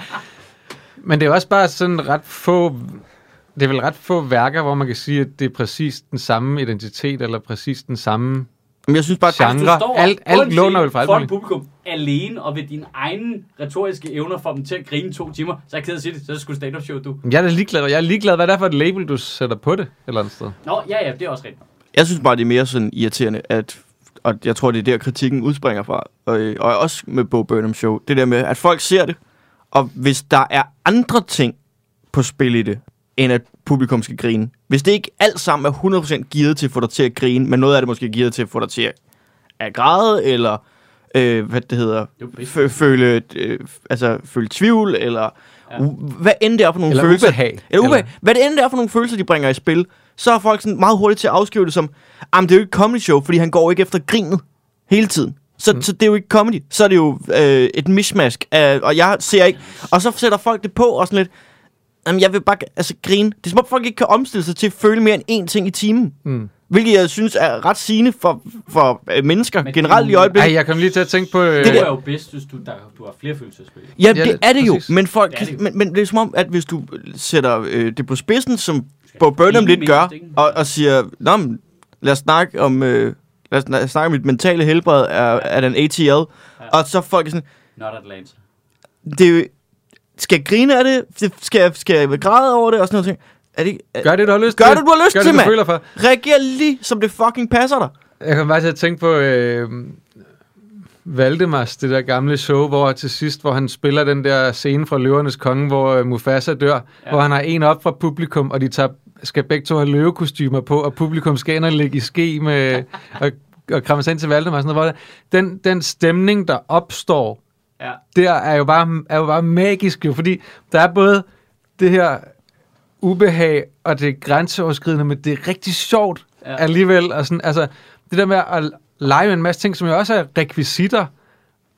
Men det er også bare sådan ret få det er vel ret få værker, hvor man kan sige, at det er præcis den samme identitet, eller præcis den samme... Men jeg synes bare, Genre. Hvis du står alt- på alt låner vel fra alt muligt. publikum alene, og ved dine egne retoriske evner får dem til at grine to timer, så er jeg ked af at sige det, så er det sgu stand-up show, du. Jeg er da ligeglad. Jeg er ligeglad, hvad det er for et label, du sætter på det, et eller andet sted. Nå, ja, ja, det er også rigtigt. jeg synes bare, det er mere sådan irriterende, at, og jeg tror, det er der, kritikken udspringer fra, og, og også med Bo Burnham Show, det der med, at folk ser det, og hvis der er andre ting på spil i det, end at publikum skal grine. Hvis det ikke alt sammen er 100% gearet til at få dig til at grine, men noget af det måske er gearet til at få dig til at, at græde, eller øh, hvad det hedder, er fø- føle, øh, altså, føle tvivl, eller Ja. hvad end det er for nogle Eller følelser. ubehag. Eller ubehag. Hvad det end det er for nogle følelser, de bringer i spil, så er folk sådan meget hurtigt til at afskrive det som, jamen det er jo ikke comedy show, fordi han går ikke efter grinet hele tiden. Så, mm. så det er jo ikke comedy. Så er det jo øh, et mishmask. Af, og jeg ser ikke... Og så sætter folk det på og sådan lidt... Jamen, jeg vil bare altså, grine. Det er som om folk ikke kan omstille sig til at føle mere end én ting i timen. Mm. Hvilket jeg synes er ret sigende for, for øh, mennesker Men generelt det- i øjeblikket. Ej, jeg kom lige til at tænke på... Øh, Det, det er jo bedst, hvis du, der, du har flere spille. Ja, Ja, det, er det jo, men, folk, Det er det jo. men, men det er som om, at hvis du sætter øh, det på spidsen, som Skal Bo Burnham lidt gør, og, og siger, Nå, men, lad os snakke om, øh, lad os sna- snakke om mit mentale helbred er, er den ATL, ja. og så folk er sådan, Not Atlanta. det er jo- skal jeg grine af det? Skal jeg, skal jeg græde over det? Og sådan noget ting. Er det, er, gør det, du har lyst Gør til. det, du har lyst gør til, det, du føler for. reager lige, som det fucking passer dig. Jeg kan bare til at tænke på øh, Valdemars, det der gamle show, hvor til sidst, hvor han spiller den der scene fra Løvernes Konge, hvor øh, Mufasa dør, ja. hvor han har en op fra publikum, og de tager, skal begge to have løvekostymer på, og publikum skal ind og ligge i ske med, og, og kramme sig ind til Valdemar. Sådan noget, hvor det, den, den stemning, der opstår, Ja. der er jo bare, er jo bare magisk, jo, fordi der er både det her ubehag, og det er grænseoverskridende, men det er rigtig sjovt Ja. alligevel. Og sådan, altså, det der med at lege med en masse ting, som jo også er rekvisitter,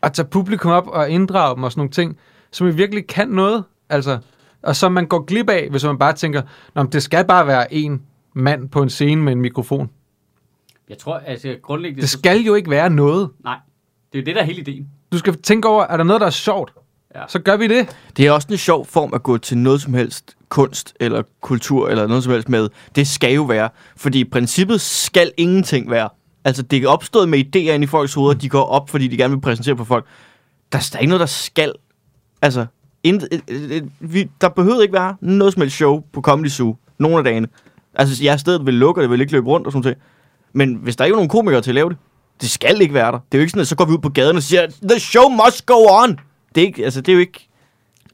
at tage publikum op og inddrage dem og sådan nogle ting, som jo virkelig kan noget, altså, og som man går glip af, hvis man bare tænker, Nå, det skal bare være en mand på en scene med en mikrofon. Jeg tror, altså grundlæggende... Det skal jo ikke være noget. Nej, det er jo det, der er hele ideen. Du skal tænke over, er der noget, der er sjovt? Ja. Så gør vi det. Det er også en sjov form at gå til noget som helst kunst eller kultur eller noget som helst med. Det skal jo være. Fordi i princippet skal ingenting være. Altså, det er opstået med idéer ind i folks hoveder, de går op, fordi de gerne vil præsentere for folk. Der er stadig noget, der skal. Altså, et, vi, der behøver ikke være noget som helst show på Comedy Zoo nogle af dagene. Altså, jeg stedet vil lukke, og det vil ikke løbe rundt og sådan noget. Men hvis der ikke er nogen komikere til at lave det, det skal ikke være der. Det er jo ikke sådan, at så går vi ud på gaden og siger, the show must go on. Det er, ikke, altså, det er jo ikke...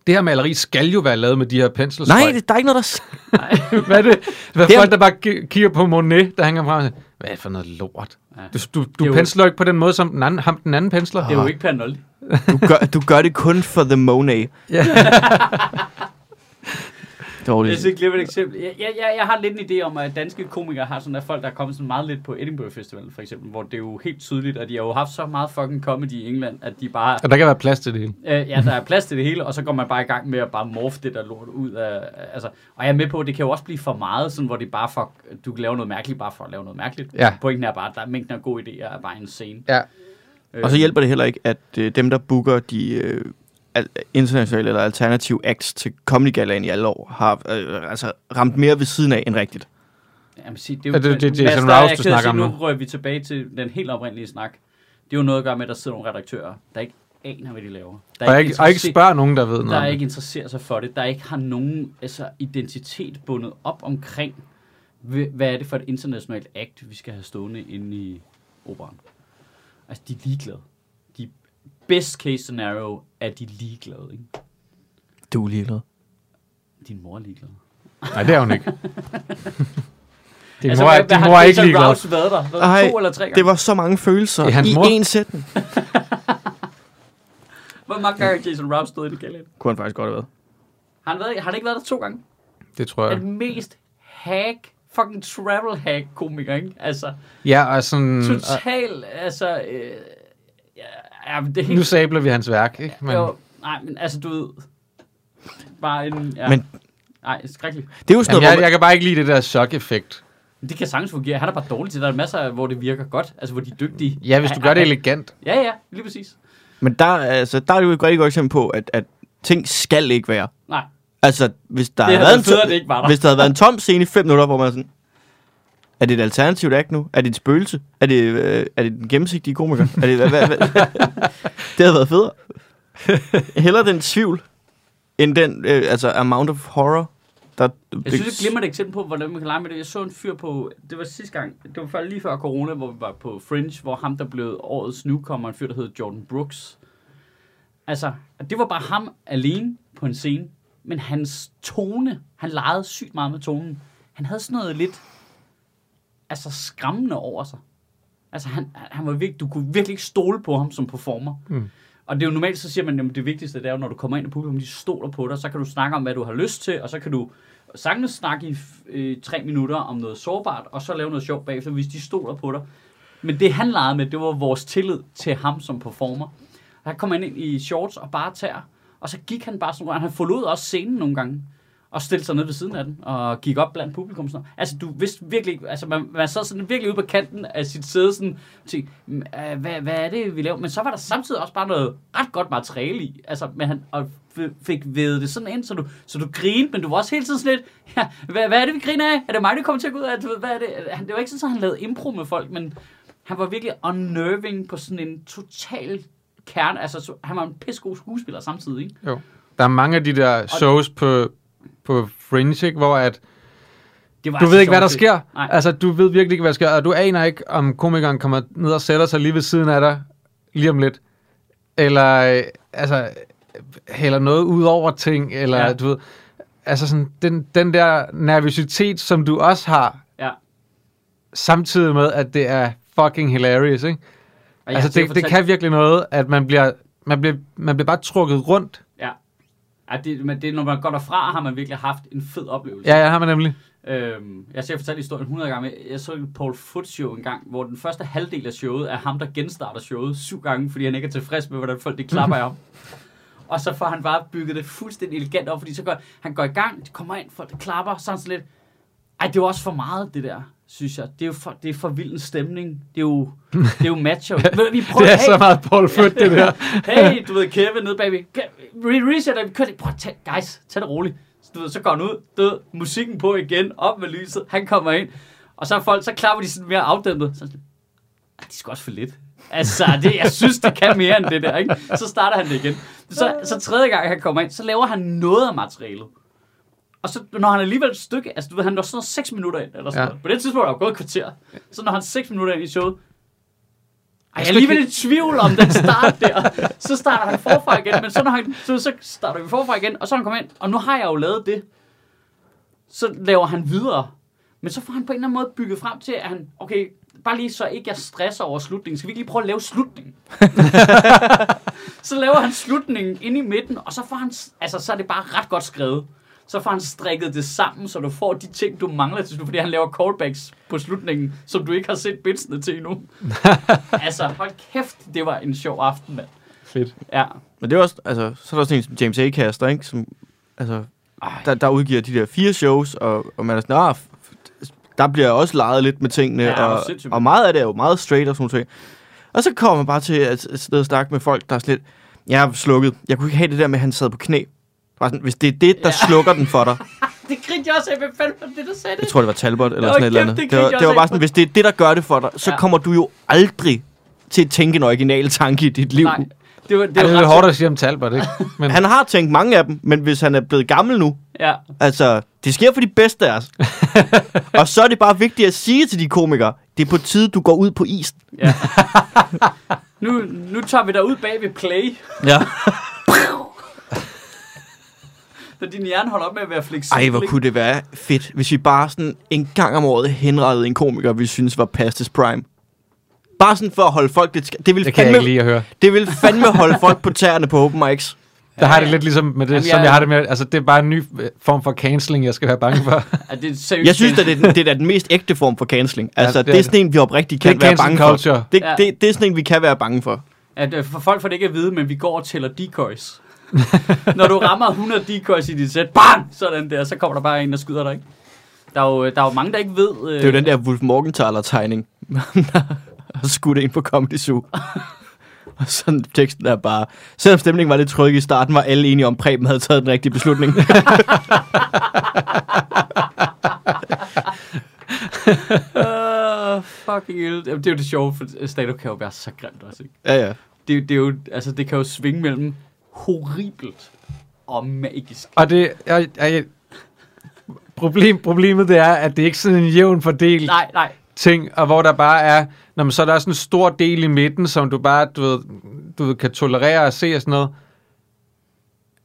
Det her maleri skal jo være lavet med de her penselstrøg. Nej, det, der er ikke noget, der... s- Hvad er det? Hvad Det er- folk, der bare ki- kigger på Monet, der hænger frem og siger, hvad er det for noget lort? Ja. Du, du, du pensler jo ikke på den måde, som den anden, ham den anden pensler. Det er jo ikke per Noldi. Du gør, du gør det kun for the Monet. Ja. Dårligt. Jeg skal glemme et eksempel. Jeg, jeg, jeg, jeg har lidt en idé om, at danske komikere har sådan, at folk, der er kommet sådan meget lidt på Edinburgh Festival, for eksempel, hvor det er jo helt tydeligt, at de har jo haft så meget fucking comedy i England, at de bare... Og der kan være plads til det hele. Øh, ja, der er plads til det hele, og så går man bare i gang med at bare morfe det der lort ud af... Altså, og jeg er med på, at det kan jo også blive for meget, sådan, hvor det bare for, du kan lave noget mærkeligt, bare for at lave noget mærkeligt. Ja. Pointen er bare, at der er mængden af gode idéer er bare en scene. Ja. Øh, Og så hjælper det heller ikke, at øh, dem, der booker de øh, al- internationale eller alternative acts til Comedy Galaen i alle år, har øh, altså ramt mere ved siden af end rigtigt. Jamen, sig, det er Er det- det er Jason der er- Rouse, jeg du snakker sige, om Nu rører vi tilbage til den helt oprindelige snak. Det er jo noget at gøre med, at der sidder nogle redaktører, der ikke aner, hvad de laver. Der Og ikke, og ikke interesser- spørg nogen, der ved noget der det. ikke interesserer sig for det, der ikke har nogen altså, identitet bundet op omkring, hv- hvad er det for et internationalt act, vi skal have stående inde i operan. Altså, de er ligeglade. Best case scenario er de ligeglade, ikke? Du er ligeglad. Din mor er ligeglad. Nej, det er hun ikke. Din altså, mor, er, hvad- hvad din mor er ikke ligeglad. Rouse været der? Været Ej, to eller tre gange? Det var så mange følelser I mor? én sætning. Hvor mange gange har Jason Rouse stået i det gale? Kunne han faktisk godt have været. Har han, været, har han ikke været der to gange? Det tror jeg. Den mest hack, fucking travel hack komiker, ikke? Altså, Ja, og sådan... Og, total, altså... Øh, ja, ja, men det er nu helt... sabler vi hans værk, ikke? Men, Jo, nej, men altså, du ved... Bare en... Ja, Men- Nej, skrækkeligt. Det er jo sådan Jamen, noget, jeg, hvor jeg kan bare ikke lide det der chok-effekt. Det kan sagtens fungere. Han er bare dårlig til. Der er masser, af, hvor det virker godt. Altså, hvor de er dygtige. Ja, hvis du gør det elegant. Ja, ja, lige præcis. man, men der, altså, der er det jo et rigtig godt eksempel på, at, at ting skal ikke være. Nej. Altså, hvis der, Det havde været en tom, det ikke var der. hvis der havde været en tom scene i 5 minutter, hvor man er sådan, er det et alternativt act nu? Er det et spøgelse? Er det, øh, er det den gennemsigtige komiker? Er det, hvad, hvad, hvad? det havde været federe. Heller den tvivl, end den øh, altså amount of horror, der Jeg synes, det glemmer et eksempel på, hvordan man kan lege med det. Jeg så en fyr på, det var sidste gang, det var før, lige før corona, hvor vi var på Fringe, hvor ham, der blev årets newcomer, en fyr, der hed Jordan Brooks. Altså, det var bare ham alene på en scene, men hans tone, han legede sygt meget med tonen. Han havde sådan noget lidt, altså skræmmende over sig. Altså, han, han var virkelig, du kunne virkelig ikke stole på ham som performer. Mm. Og det er jo normalt, så siger man, at det vigtigste det er jo, når du kommer ind i publikum, de stoler på dig, så kan du snakke om, hvad du har lyst til, og så kan du sagtens snakke i øh, tre minutter om noget sårbart, og så lave noget sjovt bagefter, hvis de stoler på dig. Men det han legede med, det var vores tillid til ham som performer. Han kom ind i shorts og bare tær, og så gik han bare sådan. Han forlod også scenen nogle gange, og stillede sig ned ved siden af den, og gik op blandt publikum. Sådan. Altså, du vidste virkelig altså man, man sad sådan virkelig ude på kanten af sit sæde, sådan, tænkte, "Mm, øh, hvad, hvad er det, vi laver? Men så var der samtidig også bare noget ret godt materiale i, altså, men han og fik ved det sådan ind, så du, så du grinede, men du var også hele tiden sådan lidt, ja, hvad, hvad er det, vi griner af? Er det mig, der kommer til at gå ud af? Hvad er det? Han, det var ikke sådan, at han lavede impro med folk, men han var virkelig unnerving på sådan en total kerne. Altså, så- han var en pissegod skuespiller samtidig, ikke? Jo. Der er mange af de der shows på, på Fringe, ikke, hvor at, Det var du altså ved ikke, hvad der sker. Nej. Altså, du ved virkelig ikke, hvad der sker, og du aner ikke, om komikeren kommer ned og sætter sig lige ved siden af dig, lige om lidt. Eller, øh, altså, hælder noget ud over ting, eller Ja. du ved, altså sådan, den, den der nervøsitet, som du også har, Ja. samtidig med, at det er fucking hilarious, ikke? Og Altså, det, det kan virkelig noget, at man bliver, man bliver, man bliver bare trukket rundt. Ja. ja det, men det, når man går derfra, har man virkelig haft en fed oplevelse. Ja, jeg har man nemlig. Øhm, jeg har fortalt historien 100 gange. Jeg så et Paul Foot show en gang, hvor den første halvdel af showet er ham, der genstarter showet syv gange, fordi han ikke er tilfreds med, hvordan folk de klapper ham. Og så får han bare bygget det fuldstændig elegant op, fordi så går, han går i gang, kommer ind, folk klapper, er sådan lidt, ej, det jo også for meget, det der, synes jeg. Det er jo for, det er for vild en stemning. Det er jo, det er jo macho. Vi prøver, Det er hey, så meget Paul Foot, det der. hey, du ved, Kevin nede bagved. Re- reset, vi kører det. Prøv at tage, guys, tag det roligt. Så, du ved, så går han ud, du ved, musikken på igen, op med lyset, han kommer ind. Og så er folk, så klapper de sådan mere afdæmpet. Så "Ah, de skal også for lidt. Altså, det, jeg synes, det kan mere end det der, ikke? Så starter han det igen. Så, så tredje gang, han kommer ind, så laver han noget af materialet. Og så når han alligevel et stykke, altså du ved, han når sådan noget 6 minutter ind, eller sådan Ja. noget. På det tidspunkt er der jo gået et kvarter. Så når han 6 minutter ind i showet, ej, jeg er alligevel i tvivl om den start der. Så starter han forfra igen, men så, når han, så, så starter vi forfra igen, og så han kommer ind, og nu har jeg jo lavet det. Så laver han videre. Men så får han på en eller anden måde bygget frem til, at han, okay, bare lige så ikke jeg stresser over slutningen, skal vi ikke lige prøve at lave slutningen? så laver han slutningen inde i midten, og så får han, altså så er det bare ret godt skrevet. Så får han strikket det sammen, så du får de ting, du mangler til slut, fordi han laver callbacks på slutningen, som du ikke har set bitsene til endnu. altså, hold kæft, det var en sjov aften, mand. Fedt. Ja. Men det er også, altså, så er der også en som James Acaster, ikke? Som, altså, Ej. der, der udgiver de der fire shows, og, og man er sådan, ah, der bliver også leget lidt med tingene, Ja, og, og meget af det er jo meget straight og sådan noget. Og så kommer man bare til at sidde og snakke med folk, der er sådan lidt, jeg er slukket. Jeg kunne ikke have det der med, at han sad på knæ. Bare sådan, hvis det er det, der Ja. slukker den for dig. Det grinte jeg også af, hvem fanden var det, der sagde Jeg det? tror, det var Talbot eller sådan et eller andet. det Det var, jeg det var bare sådan, hvis det er det, der gør det for dig, så Ja. kommer du jo aldrig til at tænke en original tanke i dit liv. Nej, det var, det Det var er hårdt at sige om Talbot, ikke? Men Han har tænkt mange af dem, men hvis han er blevet gammel nu, Ja, Altså, det sker for de bedste af os. og så er det bare vigtigt at sige til de komikere, det er på tide, du går ud på isen. ja. nu, nu tager vi dig ud bag ved play, Ja. Så din hjerne holder op med at være fleksibel. Ej, hvor kunne det være fedt, hvis vi bare sådan en gang om året henrettede en komiker, vi synes var past his prime. Bare sådan for at holde folk lidt... Det vil, det kan jeg fandme, ikke lide at høre. det vil fandme holde folk på tæerne på open mics. Der har jeg det lidt ligesom med det, Jamen, som jeg- jeg har det med, altså det er bare en ny øh, form for canceling, jeg skal være bange for. Er det seriøst? Jeg synes, at det, er den- det er da den mest ægte form for canceling. Altså, det det, er er sådan en, vi oprigtigt kan være bange for. culture. Det, Ja. det, det er sådan en, vi kan være bange for. At øh, for folk får det ikke at vide, men vi går og tæller decoys. Når du rammer 100 decoys i dit sæt, bang! Sådan der, så kommer der bare en, der skyder dig, ikke? Der er jo, der er jo mange, der ikke ved... Øh, Det er jo den der Wolf Morgenthaler-tegning. har skudt ind på Comedy Zoo. Og sådan teksten er bare, selvom stemningen var lidt tryg i starten, var alle enige om, Preben havde taget den rigtige beslutning. Uh, fucking. Jamen, det er jo det sjove, for stand kan jo være så grimt også, ikke? ja, ja. Det, det, er jo, altså, det kan jo svinge mellem horribelt og magisk. Og det, jeg, jeg, problem, problemet det er, at det ikke er sådan en jævn fordel Nej, nej. ting, og hvor der bare er, når man så er der sådan en stor del i midten, som du bare, du ved, du ved, kan tolerere at se og sådan noget.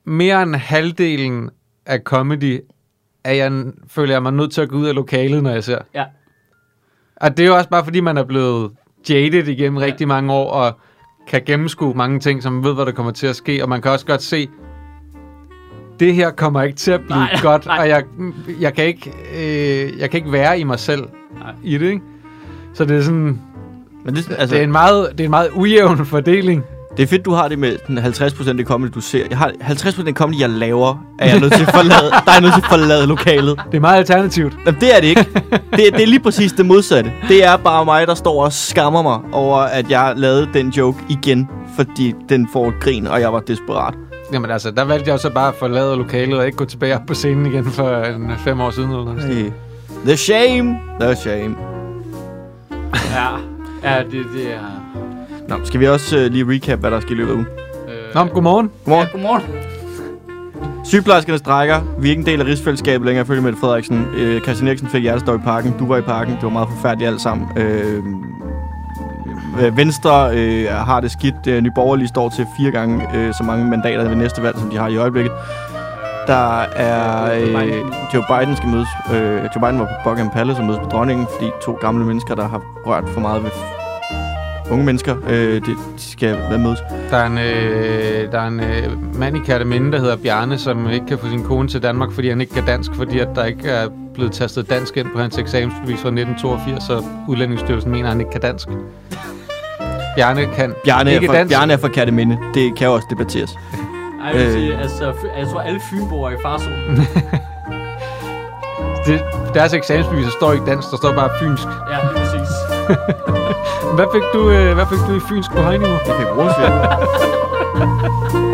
Mere end halvdelen af comedy, er jeg, føler jeg mig nødt til at gå ud af lokalet, når jeg ser. Ja. Og det er jo også bare, fordi man er blevet jaded igennem ja. rigtig mange år, og kan gennemskue mange ting, som man ved, hvad der kommer til at ske, og man kan også godt se, det her kommer ikke til at blive Nej, godt, nej. og jeg, jeg, kan ikke, øh, jeg kan ikke være i mig selv Nej. i det, ikke? Så det er sådan, Men det, altså, altså, det, er en meget, det er en meget ujævn fordeling. Det er fedt, du har det med den 50% af comedy, du ser. Jeg har 50% af comedy, jeg laver, er jeg nødt til at forlade, der er jeg nødt til at forlade lokalet. Det er meget alternativt. Jamen, det er det ikke. Det, det er lige præcis det modsatte. Det er bare mig, der står og skammer mig over, at jeg lavede den joke igen, fordi den får et grin, og jeg var desperat. Jamen altså, der valgte jeg så bare at forlade lokalet og ikke gå tilbage op på scenen igen for en fem år siden eller noget. Hey. The shame, the shame. Ja, ja det, det er... Nå, skal vi også uh, lige recap, hvad der skal i løbet af ugen? Øh, Nå, godmorgen. Godmorgen. Ja, godmorgen. Sygeplejerskerne strækker. Vi er ikke en del af rigsfællesskabet længere, følge Mette Frederiksen. Øh, Christian Eriksen fik hjertestop i parken. Du var i parken. Det var meget forfærdeligt alt sammen. Øh, øh, Venstre øh, har det skidt. Øh, Nye Borgerlige står til fire gange øh, så mange mandater ved næste valg, som de har i øjeblikket. Der er... Øh, Joe Biden skal mødes. Øh, Joe Biden var på Buckingham Palace og mødes med dronningen, fordi to gamle mennesker, der har rørt for meget ved unge mennesker, øh, det, de skal være mødes. Der er en, øh, der er en øh, mand i Kærteminde, der hedder Bjarne, som ikke kan få sin kone til Danmark, fordi han ikke kan dansk, fordi at der ikke er blevet tastet dansk ind på hans eksamensbevis fra 1982, så Udlændingsstyrelsen mener, at han ikke kan dansk. Bjarne kan Bjarne ikke er, fra, dansk. Bjarne er fra Kærteminde. Det kan jo også debatteres. Ej, jeg vil Øh. sige, altså, jeg tror, alle fynboer er i farzonen. Det, deres eksamensbevis der står ikke dansk, der står bare fynsk. Ja hvad, fik du, øh, hvad fik du i fynsk på højniveau? Jeg fik brugsvær.